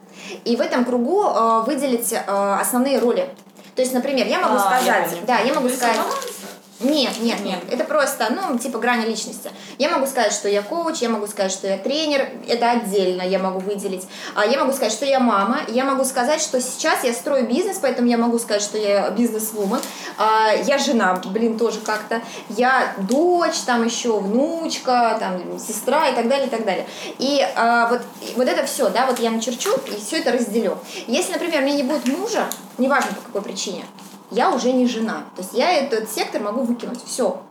S4: и в этом кругу э, выделить э, основные роли. То есть, например, я могу а, сказать, да, я могу сказать. Нет, нет, нет. Это просто, ну, типа грани личности. Я могу сказать, что я коуч, я могу сказать, что я тренер, это отдельно я могу выделить. А я могу сказать, что я мама, я могу сказать, что сейчас я строю бизнес, поэтому я могу сказать, что я бизнес-вумен. А, я жена, блин, тоже как-то. Я дочь, там еще внучка, там сестра и так далее, и так далее. И а, вот, вот это все, да, вот я начерчу и все это разделю. Если, например, у меня не будет мужа, неважно по какой причине, я уже не жена. То есть я этот сектор могу выкинуть. Все.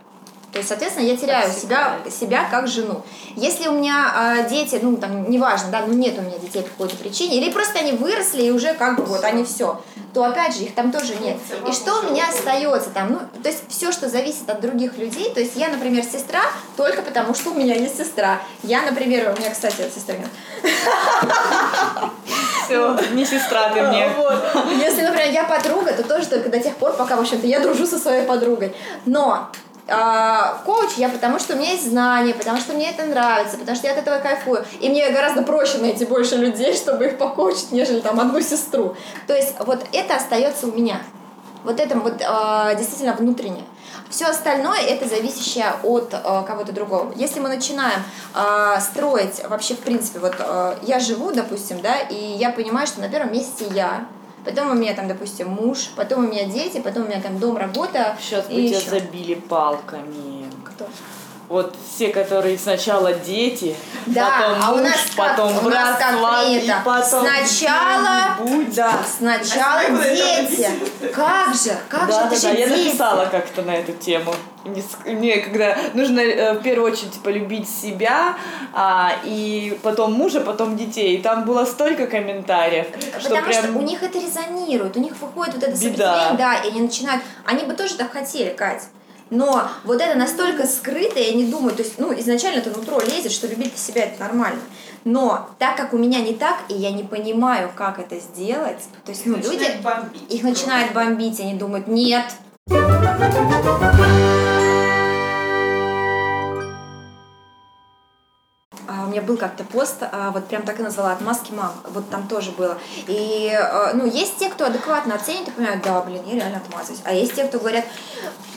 S4: То есть, соответственно, я теряю себя, себя как жену. Если у меня э, дети, ну, там, неважно, да, ну, нет у меня детей по какой-то причине, или просто они выросли и уже как бы вот они все, то опять же их там тоже нет. И что у меня остается там? Ну, то есть все, что зависит от других людей, то есть я, например, сестра только потому, что у меня есть сестра. Я, например, у меня, кстати, сестра нет.
S2: Все, не сестра ты мне.
S4: Вот. Если, например, я подруга, то тоже только до тех пор, пока, в общем-то, я дружу со своей подругой. Но а, коуч я потому, что у меня есть знания, потому что мне это нравится, потому что я от этого кайфую. И мне гораздо проще найти больше людей, чтобы их покоучить, нежели там одну сестру. То есть вот это остается у меня. Вот это вот э, действительно внутреннее. Все остальное это зависящее от э, кого-то другого. Если мы начинаем э, строить вообще в принципе, вот э, я живу, допустим, да, и я понимаю, что на первом месте я, потом у меня там, допустим, муж, потом у меня дети, потом у меня там дом, работа.
S2: Сейчас бы тебя еще. забили палками.
S4: Кто?
S2: Вот все, которые сначала дети,
S4: да,
S2: потом
S4: а
S2: муж,
S4: у нас
S2: потом
S4: как, у нас как
S2: и потом
S4: сначала, да, сначала а дети. Как же, как
S2: да,
S4: же,
S2: это
S4: да,
S2: же
S4: да,
S2: Я
S4: дети.
S2: написала как-то на эту тему. Мне когда нужно э, в первую очередь полюбить себя, а, и потом мужа, потом детей. И там было столько комментариев.
S4: Потому
S2: что, прям...
S4: что у них это резонирует, у них выходит вот это сопротивление, да, и они начинают, они бы тоже так хотели, Кать. Но вот это настолько скрыто, я не думаю, то есть, ну, изначально это нутро лезет, что любить себя это нормально. Но так как у меня не так, и я не понимаю, как это сделать, то есть, ну, люди,
S5: бомбить
S4: их начинает бомбить, они думают, нет, меня был как-то пост, а, вот прям так и назвала, отмазки мам, вот там тоже было. И, а, ну, есть те, кто адекватно оценит и понимают, да, блин, я реально отмазываюсь. А есть те, кто говорят,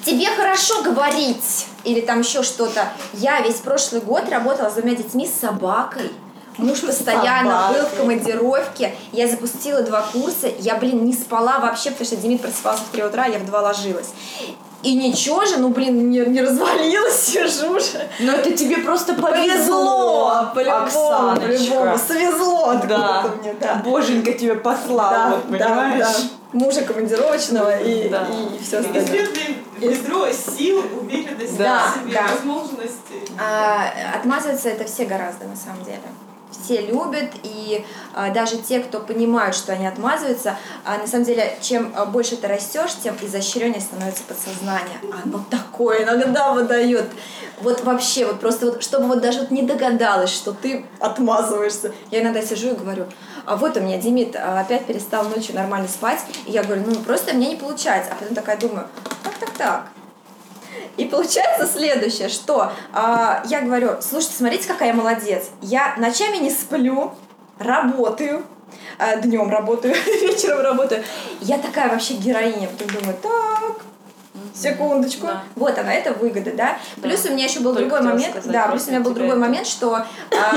S4: тебе хорошо говорить, или там еще что-то. Я весь прошлый год работала с двумя детьми с собакой. Муж постоянно был в командировке. Я запустила два курса. Я, блин, не спала вообще, потому что Демид просыпался в 3 утра, я в 2 ложилась. И ничего же, ну блин, не, не развалилась, сижу же.
S2: Но это тебе просто повезло,
S4: Повезло, по-любому, по-любому. Свезло
S2: Да.
S4: мне, да.
S2: Боженька тебе послал,
S4: Да,
S2: вот,
S4: да,
S2: понимаешь?
S4: да. Мужа командировочного и,
S2: Да.
S4: и все
S5: И
S4: остальное.
S5: светлое ведро сил, уверенности
S4: Да,
S5: в себе,
S4: да.
S5: возможностей.
S4: А, отмазываться это все гораздо на самом деле. Все любят, и а, даже те, кто понимают, что они отмазываются, а, на самом деле, чем а, больше ты растешь, тем изощреннее становится подсознание. Оно такое иногда выдает. Вот вообще, вот просто вот, чтобы вот даже вот не догадалась, что ты отмазываешься. Я иногда сижу и говорю, а вот у меня Демид опять перестал ночью нормально спать, и я говорю, ну просто мне не получается. А потом такая думаю, так, так, так, и получается следующее, что а, я говорю, слушайте, смотрите, какая я молодец. Я ночами не сплю, работаю, а, днем работаю, вечером работаю. Я такая вообще героиня. Потом думаю, так, секундочку.
S2: Да.
S4: Вот она, это выгода, да.
S2: Да.
S4: Плюс у меня еще был
S2: Только
S4: другой момент,
S2: сказать,
S4: да, плюс у меня был другой
S2: это-
S4: момент, что а,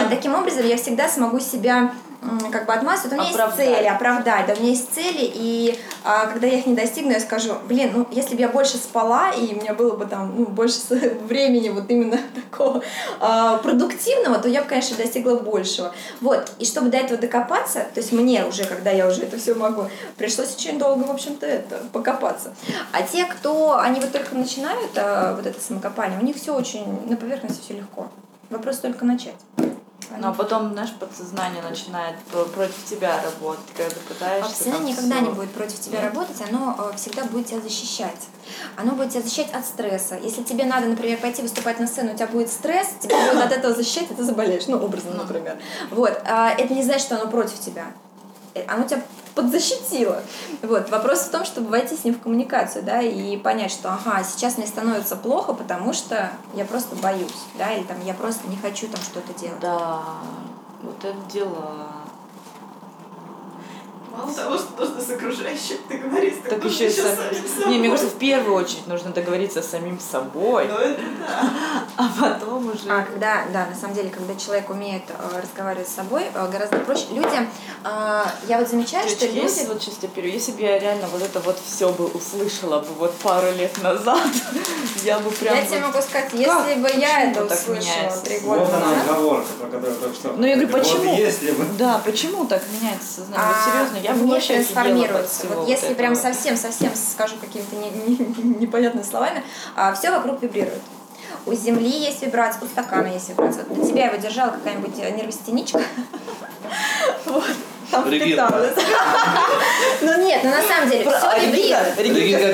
S4: таким образом я всегда смогу себя как бы отмазывать. У меня
S2: Оправдать.
S4: есть цели, оправдать, да, у меня есть цели, и а, когда я их не достигну, я скажу, блин, ну, если бы я больше спала, и у меня было бы там, ну, больше времени вот именно такого а, продуктивного, то я бы, конечно, достигла большего. Вот, и чтобы до этого докопаться, то есть мне уже, когда я уже это все могу, пришлось очень долго, в общем-то, это, покопаться. А те, кто, они вот только начинают а, вот это самокопание, у них все очень, на поверхности все легко. Вопрос только начать.
S2: А потом, знаешь, подсознание начинает про- против тебя работать, когда ты пытаешься
S4: Подсознание никогда не будет против тебя
S2: Нет?
S4: работать, оно э, всегда будет тебя защищать. Оно будет тебя защищать от стресса. Если тебе надо, например, пойти выступать на сцену, у тебя будет стресс, тебя будет от этого защищать, и ты заболеешь. Ну, образно,
S2: Ну.
S4: например. Вот. А это не значит, что оно против тебя. Э, Оно тебя подзащитило. Вот. Вопрос в том, чтобы войти с ним в коммуникацию, да, и понять, что, ага, сейчас мне становится плохо, потому что я просто боюсь, да, или там я просто не хочу там что-то делать.
S2: Да, вот это дела.
S5: Мало того, что нужно с окружающим договориться, так,
S2: Так еще и
S5: еще
S2: сам-
S5: самим
S2: Не,
S5: собой.
S2: мне кажется, в первую очередь нужно договориться с самим собой,
S5: Ну, это да.
S2: а потом уже...
S4: А когда, да, на самом деле, когда человек умеет э, разговаривать с собой, э, гораздо проще. Люди, э, я вот замечаю, что
S2: Девочки, если,
S4: люди...
S2: вот сейчас я пере- если бы я реально вот это вот все бы услышала бы вот пару лет назад, я бы прям...
S4: Я
S2: вот-
S4: тебе могу сказать, если
S2: Как?
S4: бы я
S2: Почему
S4: это
S2: так
S4: услышала три года
S1: Вот она оговорка, про которую только что.
S2: Ну, я говорю,
S1: Вот
S2: почему?
S1: если бы.
S2: Да, почему так меняется сознание? Вот
S4: а,
S2: серьезно, я бы
S4: не трансформируется. Вот если
S2: этого.
S4: прям совсем-совсем скажу какими-то не- не- непонятными словами, все вокруг вибрирует. У земли есть вибрация, у стакана есть вибрация. Вот на тебя его держала какая-нибудь э, нервостеничка. Вот. Там впиталась. Ну нет, ну на самом деле все
S2: а,
S4: вибрирует.
S2: Регина, Регина,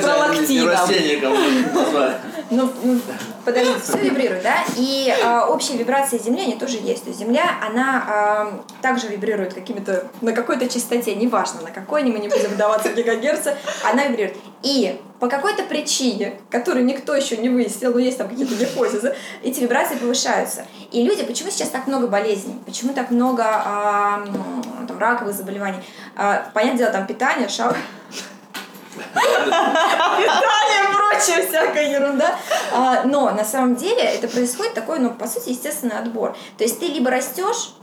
S4: Ну, ну, подожди, все вибрирует, да? И а, общие вибрации Земли, они тоже есть. То есть Земля, она а, также вибрирует какими-то, на какой-то частоте, неважно на какой, мы не будем вдаваться в гигагерцы, она вибрирует. И по какой-то причине, которую никто еще не выяснил, но есть там какие-то гипотезы, эти вибрации повышаются. И люди, почему сейчас так много болезней? Почему так много м, там, раковых заболеваний? А, понятное дело, там питание, шаур, питание и прочая всякая ерунда. А, но на самом деле это происходит такой, ну, по сути, естественный отбор. То есть ты либо растешь,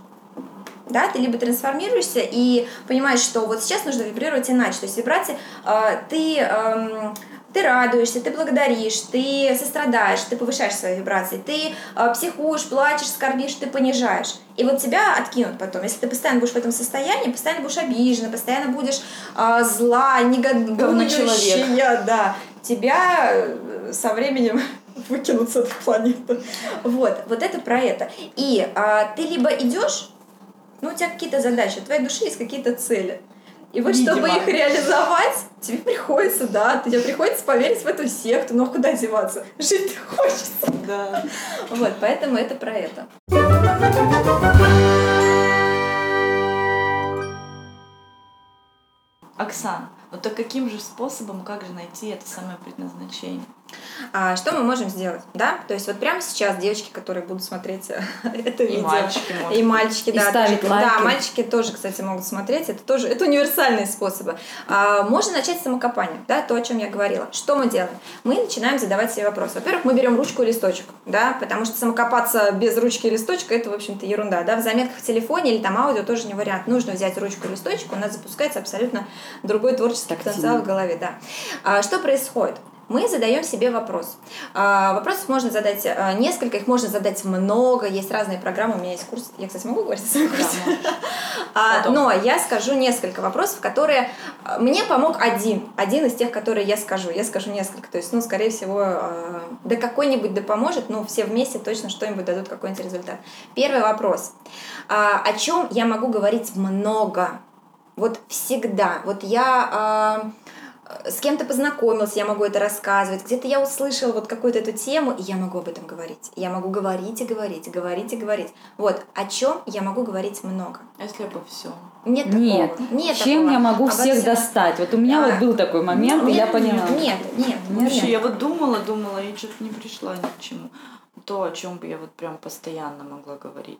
S4: да, ты либо трансформируешься и понимаешь, что вот сейчас нужно вибрировать иначе. То есть вибрации а, ты эм, ты радуешься, ты благодаришь, ты сострадаешь, ты повышаешь свои вибрации, ты э, психуешь, плачешь, скорбишь, ты понижаешь. И вот тебя откинут потом. Если ты постоянно будешь в этом состоянии, постоянно будешь обижена, постоянно будешь э, зла, негодующая, да, тебя э, со временем выкинут с этой планеты. Вот, вот это про это. И а, ты либо идешь, ну, у тебя какие-то задачи, у твоей души есть какие-то цели. И вот
S2: Видимо.
S4: чтобы их реализовать, тебе приходится, да, тебе приходится поверить в эту секту, но куда деваться? Жить хочется.
S2: Да.
S4: Вот, поэтому это про это.
S2: Оксан, ну так каким же способом, как же найти это самое предназначение?
S4: А что мы можем сделать, да? То есть вот прямо сейчас девочки, которые будут смотреть э, это
S2: И
S4: видео,
S2: мальчики,
S4: и мальчики,
S3: И
S4: да,
S3: ставить
S4: тоже,
S3: лайки.
S4: да, мальчики тоже, кстати, могут смотреть. Это тоже, это универсальные способы. А, можно начать с самокопания, да, то, о чем я говорила. Что мы делаем? Мы начинаем задавать себе вопрос. Во-первых, мы берем ручку и листочек, да, потому что самокопаться без ручки и листочка это, в общем-то, ерунда, да. В заметках в телефоне или там аудио тоже не вариант. Нужно взять ручку и листочек, у нас запускается абсолютно другой творческий
S3: Тактильно.
S4: потенциал в голове, да. А, что происходит? Мы задаем себе вопрос. А, Вопросов можно задать а, несколько, их можно задать много, есть разные программы, у меня есть курс, я, кстати, могу говорить о своем курсе? А,
S2: Потом.
S4: Но я скажу несколько вопросов, которые а, мне помог один, один из тех, которые я скажу. Я скажу несколько, то есть, ну, скорее всего, да какой-нибудь да поможет, но все вместе точно что-нибудь дадут какой-нибудь результат. Первый вопрос. О чем я могу говорить много? Вот всегда. Вот я с кем-то познакомился, я могу это рассказывать, где-то я услышала вот какую-то эту тему, и я могу об этом говорить. Я могу говорить и говорить, говорить и говорить. Вот, о чем я могу говорить много.
S2: А если обо всем?
S4: Нет
S3: Нет.
S4: такого. Нет
S3: Чем
S4: такого.
S3: я могу
S4: Обо
S3: всех
S4: всем.
S3: достать? Вот у меня
S4: А,
S3: вот был такой момент, и я
S4: Нет,
S3: поняла.
S4: Нет, нет,
S2: Слушай,
S4: нет.
S2: я вот думала, думала, и что-то не пришла ни к чему. То, о чем бы я вот прям постоянно могла говорить.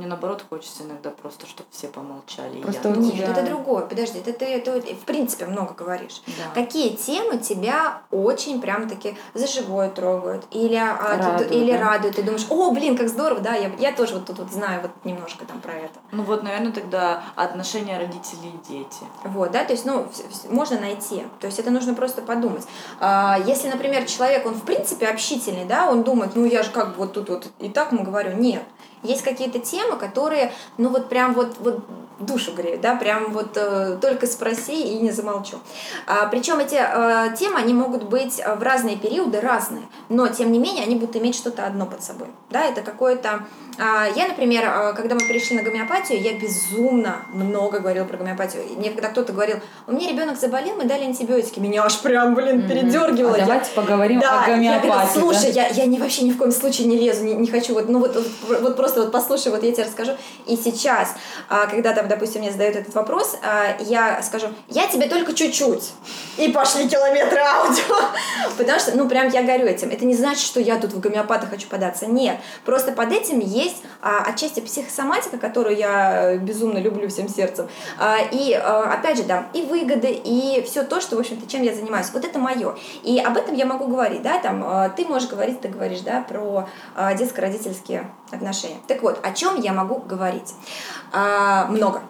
S2: Мне наоборот хочется иногда просто, чтобы все помолчали. и
S3: Просто
S2: я.
S4: Нет,
S3: тебя-
S4: это другое. Подожди, это ты это, в принципе много говоришь.
S2: Да.
S4: Какие темы тебя очень прям таки за живое трогают? Или, а, ты-
S3: Радуют,
S4: или
S3: да?
S4: радуют? Ты думаешь, о, блин, как здорово, да, я, я тоже вот тут вот знаю вот немножко там про это.
S2: Ну вот, наверное, тогда отношения родителей и дети.
S4: Вот, да, то есть, ну, можно найти. То есть это нужно просто подумать. А, Если, например, человек, он в принципе общительный, да, он думает, ну я же как бы вот тут вот и так ему говорю, нет. Есть какие-то темы, которые, ну вот прям вот, вот душу греют, да, прям вот э, только спроси и не замолчу. А, причем эти э, темы, они могут быть э, в разные периоды разные, но тем не менее они будут иметь что-то одно под собой, да, это какое-то... а, я, например, э, когда мы перешли на гомеопатию, я безумно много говорила про гомеопатию. И Мне когда кто-то говорил, у меня ребенок заболел, мы дали антибиотики, меня аж прям, блин, передергивало.
S3: А
S4: Я-
S3: давайте поговорим
S4: да,
S3: о
S4: я говорю,
S3: гомеопатии. да?
S4: слушай, я, я не, вообще ни в коем случае не лезу, не, не хочу, вот, ну вот, вот, вот просто вот послушай, вот я тебе расскажу. И сейчас, а, когда там, допустим, мне задают этот вопрос, а, я скажу, я тебе только чуть-чуть. И пошли километры аудио. Потому что, ну, прям я горю этим. Это не значит, что я тут в гомеопата хочу податься. Нет. Просто под этим есть а, отчасти психосоматика, которую я безумно люблю всем сердцем. И, опять же, да, и выгоды, и все то, что, в общем-то, чем я занимаюсь. Вот это мое. И об этом я могу говорить, да, там, ты можешь говорить, ты говоришь, да, про детско-родительские отношения. Так вот, о чем я могу говорить? А, много.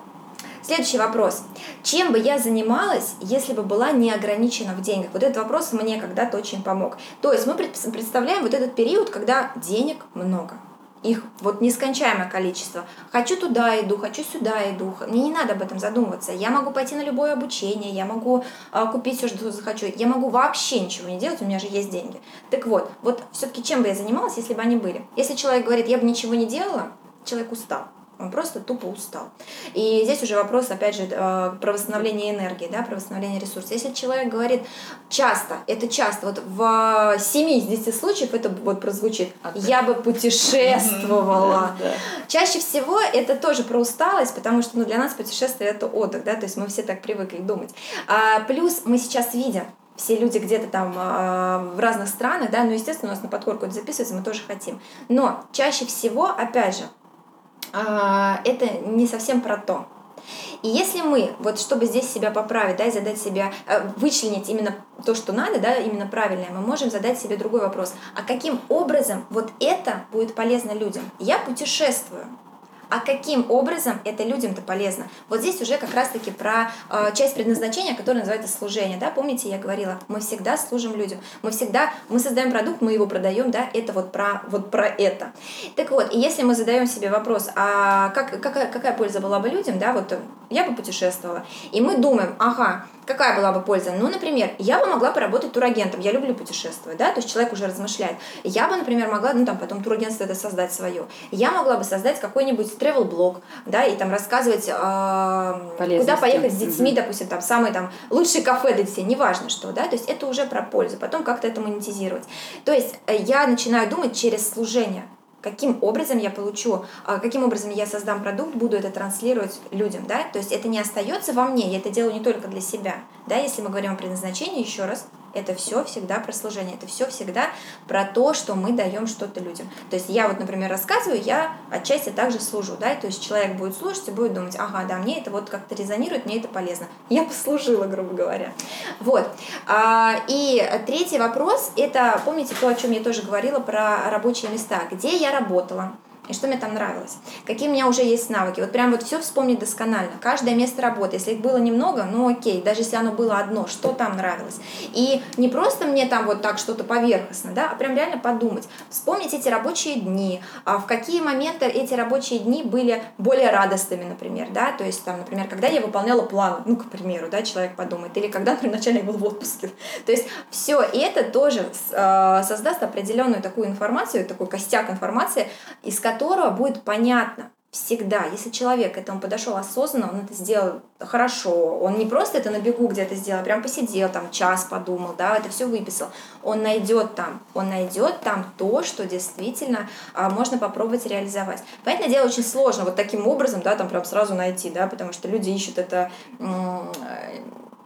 S4: Следующий вопрос. Чем бы я занималась, если бы была не ограничена в деньгах? Вот этот вопрос мне когда-то очень помог. То есть мы пред- представляем вот этот период, когда денег много. Их вот нескончаемое количество. Хочу туда иду, хочу сюда иду. Мне не надо об этом задумываться. Я могу пойти на любое обучение, я могу а, купить все, что захочу. Я могу вообще ничего не делать, у меня же есть деньги. Так вот, вот все-таки чем бы я занималась, если бы они были? Если человек говорит, я бы ничего не делала, человек устал. Он просто тупо устал. И здесь уже вопрос, опять же, э, про восстановление энергии, да, про восстановление ресурсов. Если человек говорит часто, это часто, вот в 7 из 10 случаев это вот прозвучит,
S2: А
S4: я бы путешествовала. Чаще всего это тоже про усталость, потому что ну, для нас путешествие это отдых, да, то есть мы все так привыкли думать. А, плюс мы сейчас видим, все люди где-то там а, в разных странах, да, ну, естественно, у нас на подкорку это записывается, мы тоже хотим. Но чаще всего, опять же, это не совсем про то. И если мы, вот чтобы здесь себя поправить, да, и задать себе, э, вычленить именно то, что надо, да, именно правильное, мы можем задать себе другой вопрос. А каким образом вот это будет полезно людям? Я путешествую. А каким образом это людям-то полезно? Вот здесь уже как раз-таки про э, часть предназначения, которая называется служение. Да? Помните, я говорила, мы всегда служим людям. Мы всегда, мы создаем продукт, мы его продаем, да, это вот про, вот про это. Так вот, и если мы задаем себе вопрос, а как, какая, какая польза была бы людям, да, вот э, я бы путешествовала, и мы думаем, ага, какая была бы польза? Ну, например, я бы могла поработать турагентом, я люблю путешествовать, да, то есть человек уже размышляет. Я бы, например, могла, ну, там, потом турагентство это создать свое. Я могла бы создать какой-нибудь travel блог, да, и там рассказывать, э, куда поехать с детьми, угу. допустим, там самые там лучшие кафе для детей, неважно что, да, то есть это уже про пользу, потом как-то это монетизировать. То есть э, я начинаю думать через служение каким образом я получу, а, каким образом я создам продукт, буду это транслировать людям, да, то есть это не остается во мне, я это делаю не только для себя, да, если мы говорим о предназначении, еще раз, это все всегда про служение, это все всегда про то, что мы даем что-то людям. То есть я вот, например, рассказываю, я отчасти также служу, да, то есть человек будет слушать и будет думать, ага, да, мне это вот как-то резонирует, мне это полезно. Я послужила, грубо говоря. Вот. А, и третий вопрос, это, помните то, о чем я тоже говорила про рабочие места, где я работала, и что мне там нравилось, какие у меня уже есть навыки. Вот прям вот все вспомнить досконально. Каждое место работы, если их было немного, ну окей, даже если оно было одно, что там нравилось. И не просто мне там вот так что-то поверхностно, да, а прям реально подумать, вспомнить эти рабочие дни, а в какие моменты эти рабочие дни были более радостными, например, да, то есть там, например, когда я выполняла план, ну, к примеру, да, человек подумает, или когда, например, начальник был в отпуске. То есть все это тоже э, создаст определенную такую информацию, такой костяк информации, из которой которого будет понятно всегда, если человек к этому подошел осознанно, он это сделал хорошо, он не просто это на бегу где-то сделал, прям посидел там час подумал, да, это все выписал, он найдет там, он найдет там то, что действительно а, можно попробовать реализовать. Понятное дело, очень сложно вот таким образом, да, там прям сразу найти, да, потому что люди ищут это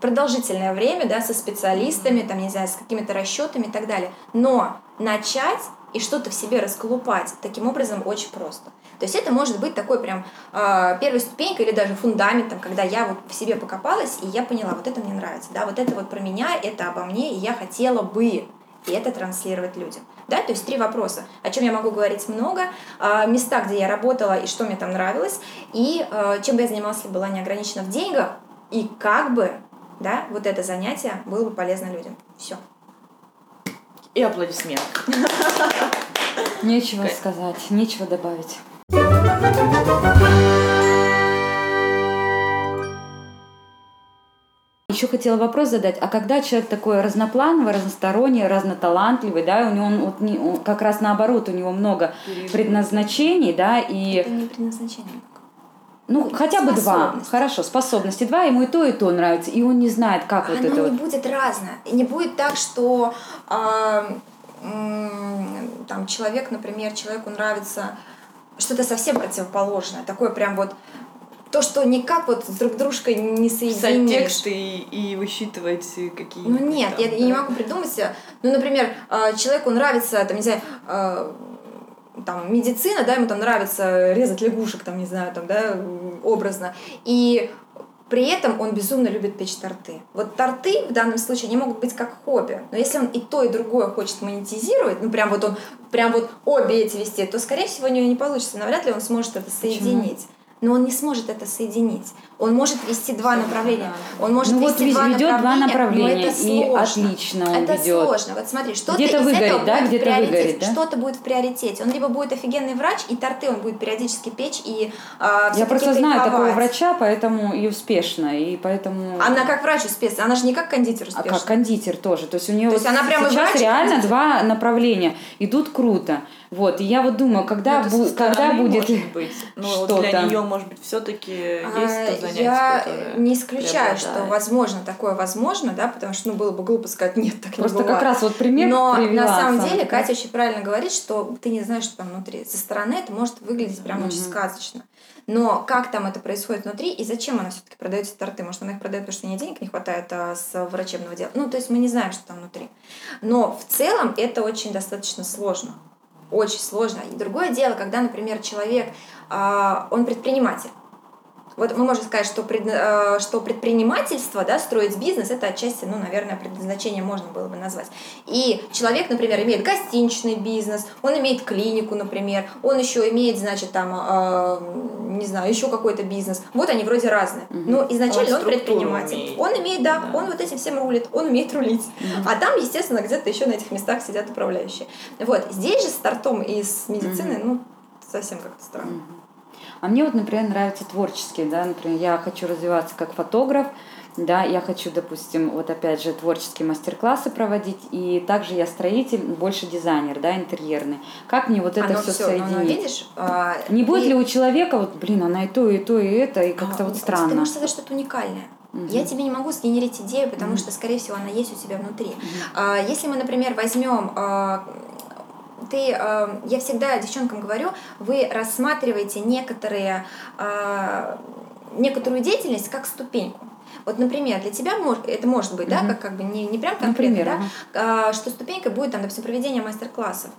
S4: продолжительное время, да, со специалистами, там, не знаю, с какими-то расчетами и так далее. Но начать и что-то в себе расколупать таким образом очень просто. То есть это может быть такой прям э, первой ступенькой или даже фундаментом, когда я вот в себе покопалась, и я поняла, вот это мне нравится, да, вот это вот про меня, это обо мне, и я хотела бы и это транслировать людям. Да, то есть три вопроса, о чем я могу говорить много, э, места, где я работала и что мне там нравилось, и э, чем бы я занималась, если была не ограничена в деньгах, и как бы, да, вот это занятие было бы полезно людям. Все.
S2: И аплодисмент.
S3: Нечего сказать, нечего добавить. Еще хотела вопрос задать, а когда человек такой разноплановый, разносторонний, разноталантливый, да, у него он, вот, не, он, как раз наоборот, у него много предназначений, да, и...
S4: Это не предназначение.
S3: Ну, хотя бы два. Хорошо, способности два, ему и то, и то нравится, и он не знает, как
S4: Оно
S3: вот это
S4: не
S3: вот.
S4: будет разное. И не будет так, что э, э, там человек, например, человеку нравится что-то совсем противоположное. Такое прям вот то, что никак вот с друг дружкой не соединишь.
S2: Тексты и, и высчитывать какие
S4: Ну нет, там, я, да. я не могу придумать. Ну, например, а, человеку нравится, там, не знаю, а, там, медицина, да, ему там нравится резать лягушек, там, не знаю, там, да, образно. И при этом он безумно любит печь торты. Вот торты в данном случае, они могут быть как хобби. Но если он и то, и другое хочет монетизировать, ну прям вот он, прям вот обе эти вести, то, скорее всего, у него не получится. Навряд ли он сможет это соединить. Почему? но он не сможет это соединить. Он может вести два направления. Он может
S3: ну,
S4: вести
S3: вот
S4: два
S3: ведет
S4: направления,
S3: два направления,
S4: но это сложно.
S3: и отлично он
S4: Это
S3: ведет.
S4: сложно. Вот смотри, что-то
S3: где-то
S4: из
S3: выгорит,
S4: этого
S3: да?
S4: будет
S3: где-то
S4: в приоритете,
S3: выгорит, да?
S4: что-то будет в приоритете. Он либо будет офигенный врач, и торты он будет периодически печь и э,
S3: Я просто знаю такого врача, поэтому и успешно, и поэтому.
S4: Она как врач успешна, она же не как кондитер успешна.
S3: А как кондитер тоже, то есть у нее
S4: то есть она прямо
S3: сейчас
S4: врач,
S3: реально
S4: кондитер.
S3: два направления идут круто. Вот, и я вот думаю, когда,
S2: Ну,
S3: бу- когда будет
S2: может быть. Но
S3: что-то.
S2: для нее, может быть, все-таки есть
S4: А,
S2: то занятие,
S4: Я не исключаю, что возможно такое возможно, да, потому что ну было бы глупо сказать нет, так
S3: Просто
S4: не бывает.
S3: как раз вот пример
S4: Но
S3: привела,
S4: на самом деле. Катя очень правильно говорит, что ты не знаешь, что там внутри. Со стороны это может выглядеть прям очень
S3: Мгм.
S4: сказочно. Но как там это происходит внутри и зачем она все-таки продает эти торты? Может, она их продает, потому что у нее денег не хватает а, с врачебного дела? Ну, то есть мы не знаем, что там внутри. Но в целом это очень достаточно сложно. Очень сложно. И другое дело, когда, например, человек, а, он предприниматель. Вот мы можем сказать, что, пред, э, что предпринимательство, да, строить бизнес, это отчасти, ну, наверное, предназначение можно было бы назвать. И человек, например, имеет гостиничный бизнес, он имеет клинику, например, он еще имеет, значит, там, э, не знаю, еще какой-то бизнес. Вот они вроде разные.
S3: Мгм.
S4: Но изначально
S2: Он
S4: он, предприниматель.
S2: умеет.
S4: Он имеет, да,
S2: Да.
S4: он вот этим всем рулит, он умеет рулить.
S3: Мгм.
S4: А там, естественно, где-то еще на этих местах сидят управляющие. Вот. Здесь же с тортом и с медициной, ну, совсем как-то странно.
S3: Мгм. А мне вот, например, нравится творческий, да, например, я хочу развиваться как фотограф, Да, я хочу, допустим, вот опять же творческие мастер-классы проводить, и также я строитель, больше дизайнер, да, интерьерный. Как мне вот это
S4: Оно
S3: все
S4: всё, ну, ну,
S3: соединить?
S4: видишь, а,
S3: Не будет
S4: ты-
S3: ли у человека, вот, блин, она и то, и то, и это, и как-то
S4: А,
S3: вот
S4: Ты
S3: странно.
S4: можешь сказать что-то уникальное. Я тебе не могу сгенерить идею, потому что, скорее всего, она есть у тебя внутри. А, Если мы, например, возьмем а, ты, а, я всегда девчонкам говорю, вы рассматриваете некоторые, а, некоторую деятельность как ступеньку. Вот, например, для тебя это может быть, да,
S3: Мгм.
S4: как, как бы не, не прям конкретно,
S3: Например,
S4: да, а, что ступенька будет, там, допустим, проведение мастер-классов.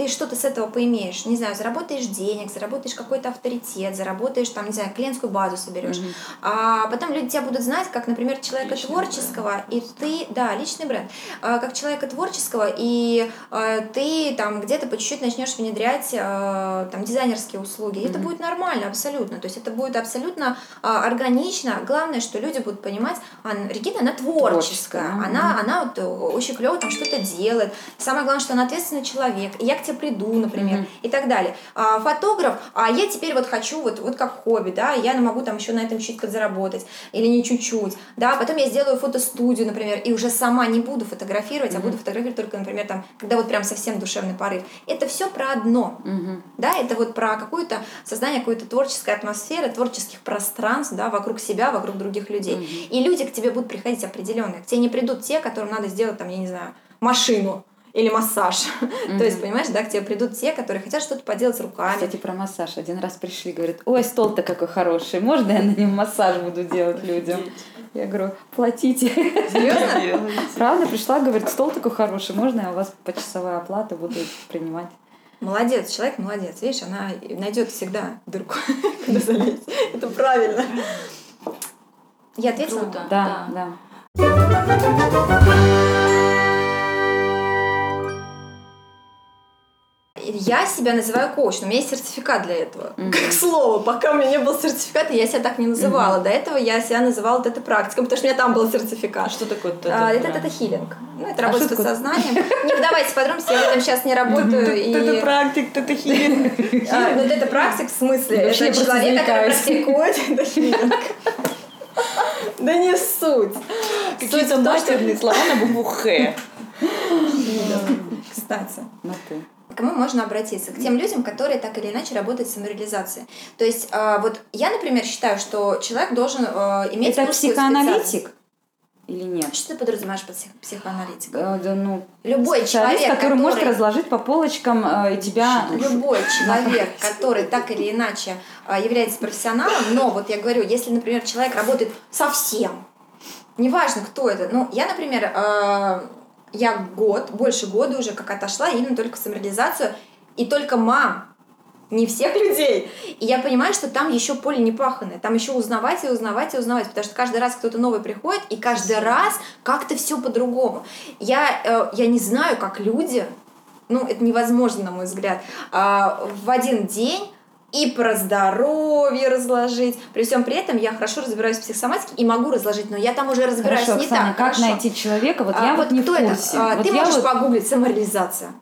S4: Ты что-то с этого поимеешь, не знаю, заработаешь денег, заработаешь какой-то авторитет, заработаешь, там, не знаю, клиентскую базу соберешь.
S3: Мгм.
S4: А потом люди тебя будут знать как, например, человека
S5: Личный
S4: творческого, и ты, да, личный бренд, А, как человека творческого, и а, ты там где-то по чуть-чуть начнешь внедрять а, там дизайнерские услуги. И это будет нормально, абсолютно. То есть это будет абсолютно а, органично. Главное, что люди будут понимать, а, Регина, она творческая,
S3: Творческая, мгм.
S4: она, она вот очень клево там что-то делает. Самое главное, что она ответственный человек. И я к тебе приду, например,
S3: Мгм.
S4: и так далее. А, фотограф, а я теперь вот хочу вот, вот как хобби, да, я могу там еще на этом чуть подзаработать или не чуть-чуть, да, потом я сделаю фотостудию, например, и уже сама не буду фотографировать, а буду фотографировать только, например, там, когда вот прям совсем душевный порыв. Это все про одно,
S3: Мгм.
S4: да, это вот про какую-то создание какой-то творческой атмосферы, творческих пространств, да, вокруг себя, вокруг других людей. И люди к тебе будут приходить определенные. К тебе не придут те, которым надо сделать, там, я не знаю, машину или массаж. То есть, понимаешь, да, к тебе придут те, которые хотят что-то поделать руками.
S3: Кстати, про массаж. Один раз пришли, говорят, ой, стол-то какой хороший, можно я на нем массаж буду делать людям? Я говорю, платите.
S4: Серьезно?
S3: Правда, пришла, говорит, стол такой хороший, можно я у вас почасовая оплата буду принимать?
S4: Молодец, человек молодец. Видишь, она найдет всегда дырку, куда залезть. Это правильно. Я ответила?
S2: Круто.
S3: Да, да.
S4: Я себя называю коуч, но у меня есть сертификат для этого.
S3: Мгм.
S4: Как слово, пока у меня не было сертификата, я себя так не называла. До этого я себя называла это практиком, потому что у меня там был сертификат.
S2: Что такое
S4: А, это
S2: тета-практика?
S4: хилинг. Ну, это
S3: А
S4: работа с
S3: что такое?
S4: подсознанием. Не вдавайтесь в подробности, я в этом сейчас не работаю. и-
S2: практик, тета хилинг.
S4: А, Ну, это практик в смысле, это человек, который практикует это хилинг. Да не суть.
S2: Какие-то матерные слова на букву Х.
S4: Кстати.
S3: На ты.
S4: Кому можно обратиться? К тем людям, которые так или иначе работают в самореализации. То есть, а, вот я, например, считаю, что человек должен а, иметь
S3: Это психоаналитик или нет?
S4: Что ты подразумеваешь под псих- психоаналитиком?
S3: Э, да, ну,
S4: Любой человек,
S3: который, может
S4: который-
S3: разложить по полочкам э, и тебя...
S4: Любой человек, который так или иначе а, является профессионалом, но вот я говорю, если, например, человек работает совсем, неважно, кто это, ну, я, например, а, я год, больше года уже как отошла именно только в самореализацию, и только мам, не всех людей. И я понимаю, что там еще поле не паханное, там еще узнавать и узнавать и узнавать, потому что каждый раз кто-то новый приходит, и каждый раз как-то все по-другому. Я, э, я не знаю, как люди, ну, это невозможно, на мой взгляд, а, в один день и про здоровье разложить. При всем при этом я хорошо разбираюсь в психосоматике и могу разложить, но я там уже разбираюсь
S3: Хорошо,
S4: не
S3: Оксана,
S4: так
S3: как
S4: хорошо.
S3: найти человека? Вот
S4: А,
S3: я вот не в
S4: кто это?
S3: курсе.
S4: А,
S3: Вот
S4: Ты можешь
S3: вот-
S4: погуглить самореализация.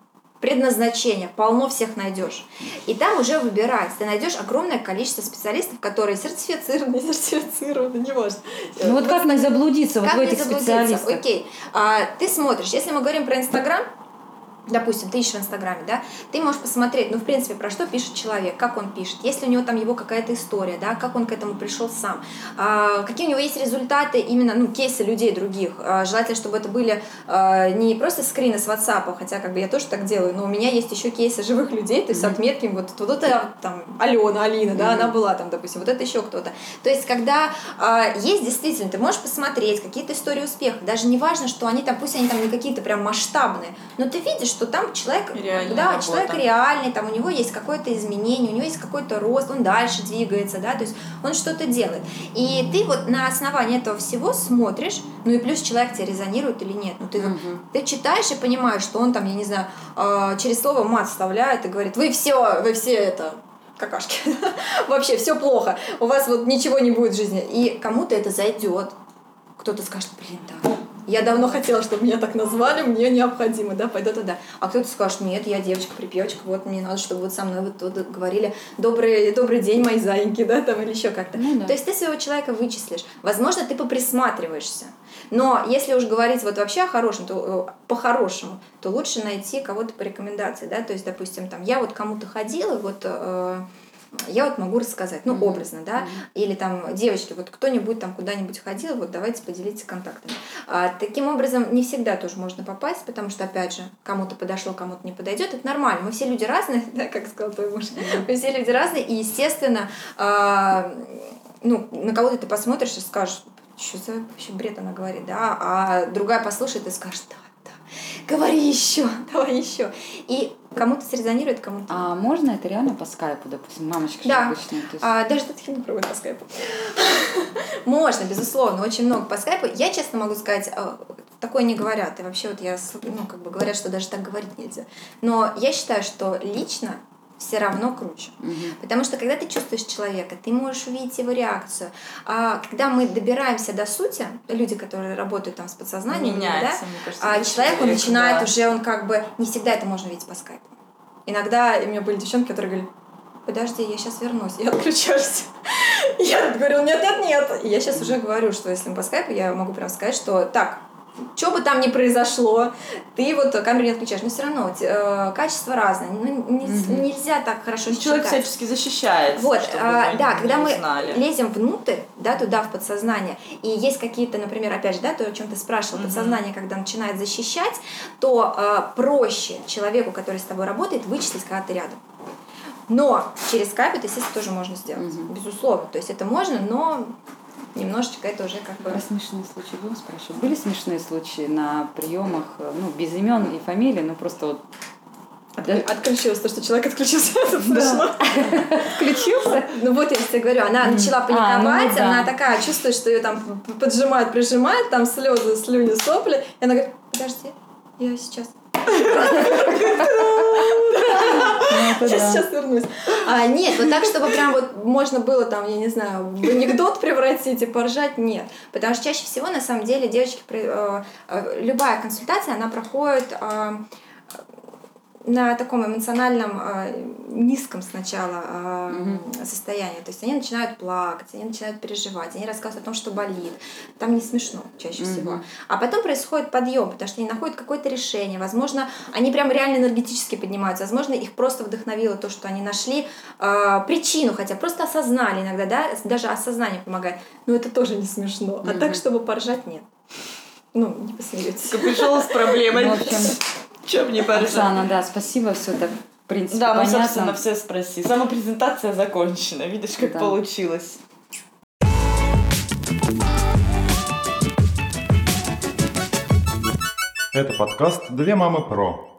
S4: Предназначение, полно всех найдешь. И там уже выбирать. Ты найдешь огромное количество специалистов, которые сертифицированы, сертифицированы, не важно.
S3: Ну вот как не заблудиться вот
S4: Как
S3: в
S4: не
S3: этих
S4: заблудиться?
S3: специалистах?
S4: Окей. А, ты смотришь, если мы говорим про Инстаграм, допустим, ты ищешь в Инстаграме, да, ты можешь посмотреть, ну, в принципе, про что пишет человек, как он пишет, есть ли у него там его какая-то история, да, как он к этому пришел сам, а, какие у него есть результаты, именно, ну, кейсы людей других. А, желательно, чтобы это были а, не просто скрины с WhatsApp, хотя, как бы, я тоже так делаю, но у меня есть еще кейсы живых людей, то есть отметки, вот, вот это, там, Алена, Алина, да, она была там, допустим, вот это еще кто-то. То есть, когда а, есть действительно, ты можешь посмотреть какие-то истории успеха, даже не важно, что они там, пусть они там не какие-то прям масштабные, но ты видишь, что там человек,
S2: Реальная
S4: да,
S2: работа.
S4: человек реальный, там у него есть какое-то изменение, у него есть какой-то рост, он дальше двигается, да, то есть он что-то делает. И ты вот на основании этого всего смотришь, ну и плюс человек тебе резонирует или нет. Ну ты,
S3: Мгм.
S4: ты читаешь и понимаешь, что он там, я не знаю, а, через слово мат вставляет и говорит, вы все, вы все это какашки. Вообще все плохо. У вас вот ничего не будет в жизни. И кому-то это зайдет. Кто-то скажет, блин, да, Я давно хотела, чтобы меня так назвали, мне необходимо, да, пойду туда. А кто-то скажет, нет, я девочка-припевочка, вот мне надо, чтобы вот со мной вот тут говорили добрый, добрый день, мои зайки, да, там или еще как-то.
S3: Ну, да.
S4: То есть ты своего человека вычислишь. Возможно, ты поприсматриваешься. Но если уж говорить вот вообще о хорошем, то э, по-хорошему, то лучше найти кого-то по рекомендации, да, то есть, допустим, там, я вот кому-то ходила, вот э, я вот могу рассказать, ну, mm-hmm. образно, да, mm-hmm. или там, девочки, вот кто-нибудь там куда-нибудь ходил, вот давайте поделитесь контактами. А, таким образом, не всегда тоже можно попасть, потому что, опять же, кому-то подошло, кому-то не подойдет, это нормально, мы все люди разные, да, как сказал твой муж, mm-hmm. мы все люди разные, и, естественно, а, ну, на кого-то ты посмотришь и скажешь, что за вообще бред она говорит, да, а другая послушает и скажет, да, да, говори еще, давай еще. И кому-то срезонирует, кому-то.
S3: А можно это реально по скайпу, допустим, мамочка
S4: да.
S3: обычная? То есть...
S4: а, даже Татьяна пробует по скайпу. Можно, безусловно, очень много по скайпу. Я честно могу сказать, а, такое не говорят. И вообще вот я, ну, как бы говорят, что даже так говорить нельзя. Но я считаю, что лично все равно круче. Угу. Потому что когда ты чувствуешь человека, ты можешь увидеть его реакцию. А когда мы добираемся до сути, люди, которые работают там с подсознанием, Меняется, да, кажется, а человек он начинает да. уже, он как бы не всегда это можно видеть по скайпу. Иногда у меня были девчонки, которые говорили, подожди, я сейчас вернусь, я отключаюсь. Я говорю, нет, нет, нет. И я сейчас уже говорю, что если мы по скайпу, я могу прям сказать, что так, что бы там ни произошло, ты вот камеру не отключаешь, но все равно э, качество разное, ну, не, mm-hmm. нельзя так хорошо
S2: Человек считать. всячески защищает.
S4: Вот, а, да, когда мы знали. лезем внутрь, да, туда, в подсознание, и есть какие-то, например, опять же, да, то, о чем ты спрашивал, mm-hmm. подсознание, когда начинает защищать, то э, проще человеку, который с тобой работает, вычислить, когда ты рядом. Но через капит, естественно, тоже можно сделать, mm-hmm. безусловно. То есть это можно, но немножечко это уже как бы...
S3: Про смешные случаи будем спрашивать? Были смешные случаи на приемах, ну, без имен и фамилий, но просто вот
S4: да? Отключилось то, что человек отключился, это смешно.
S3: Включился?
S4: Ну вот я тебе говорю, она начала паниковать, а, ну, она такая чувствует, что ее там поджимает, прижимает, там слезы, слюни, сопли, и она говорит, подожди, я сейчас Сейчас, сейчас вернусь. А, нет, вот так, чтобы прям вот можно было там, я не знаю, в анекдот превратить и поржать, нет. Потому что чаще всего, на самом деле, девочки, э, э, любая консультация, она проходит э, на таком эмоциональном э, низком сначала э, угу. состоянии. То есть они начинают плакать, они начинают переживать, они рассказывают о том, что болит. Там не смешно чаще угу. всего. А потом происходит подъем, потому что они находят какое-то решение. Возможно, они прям реально энергетически поднимаются. Возможно, их просто вдохновило то, что они нашли э, причину, хотя просто осознали иногда, да, даже осознание помогает. Но это тоже не смешно. Угу. А так, чтобы поржать, нет. Ну, не посмеетесь.
S2: Пришел с проблемой. Ну, в общем, чем не поржать?
S3: Оксана, да, спасибо, все так в принципе,
S2: Да, понятно. собственно, все спроси. Сама презентация закончена. Видишь, как да. получилось.
S1: Это подкаст «Две мамы про».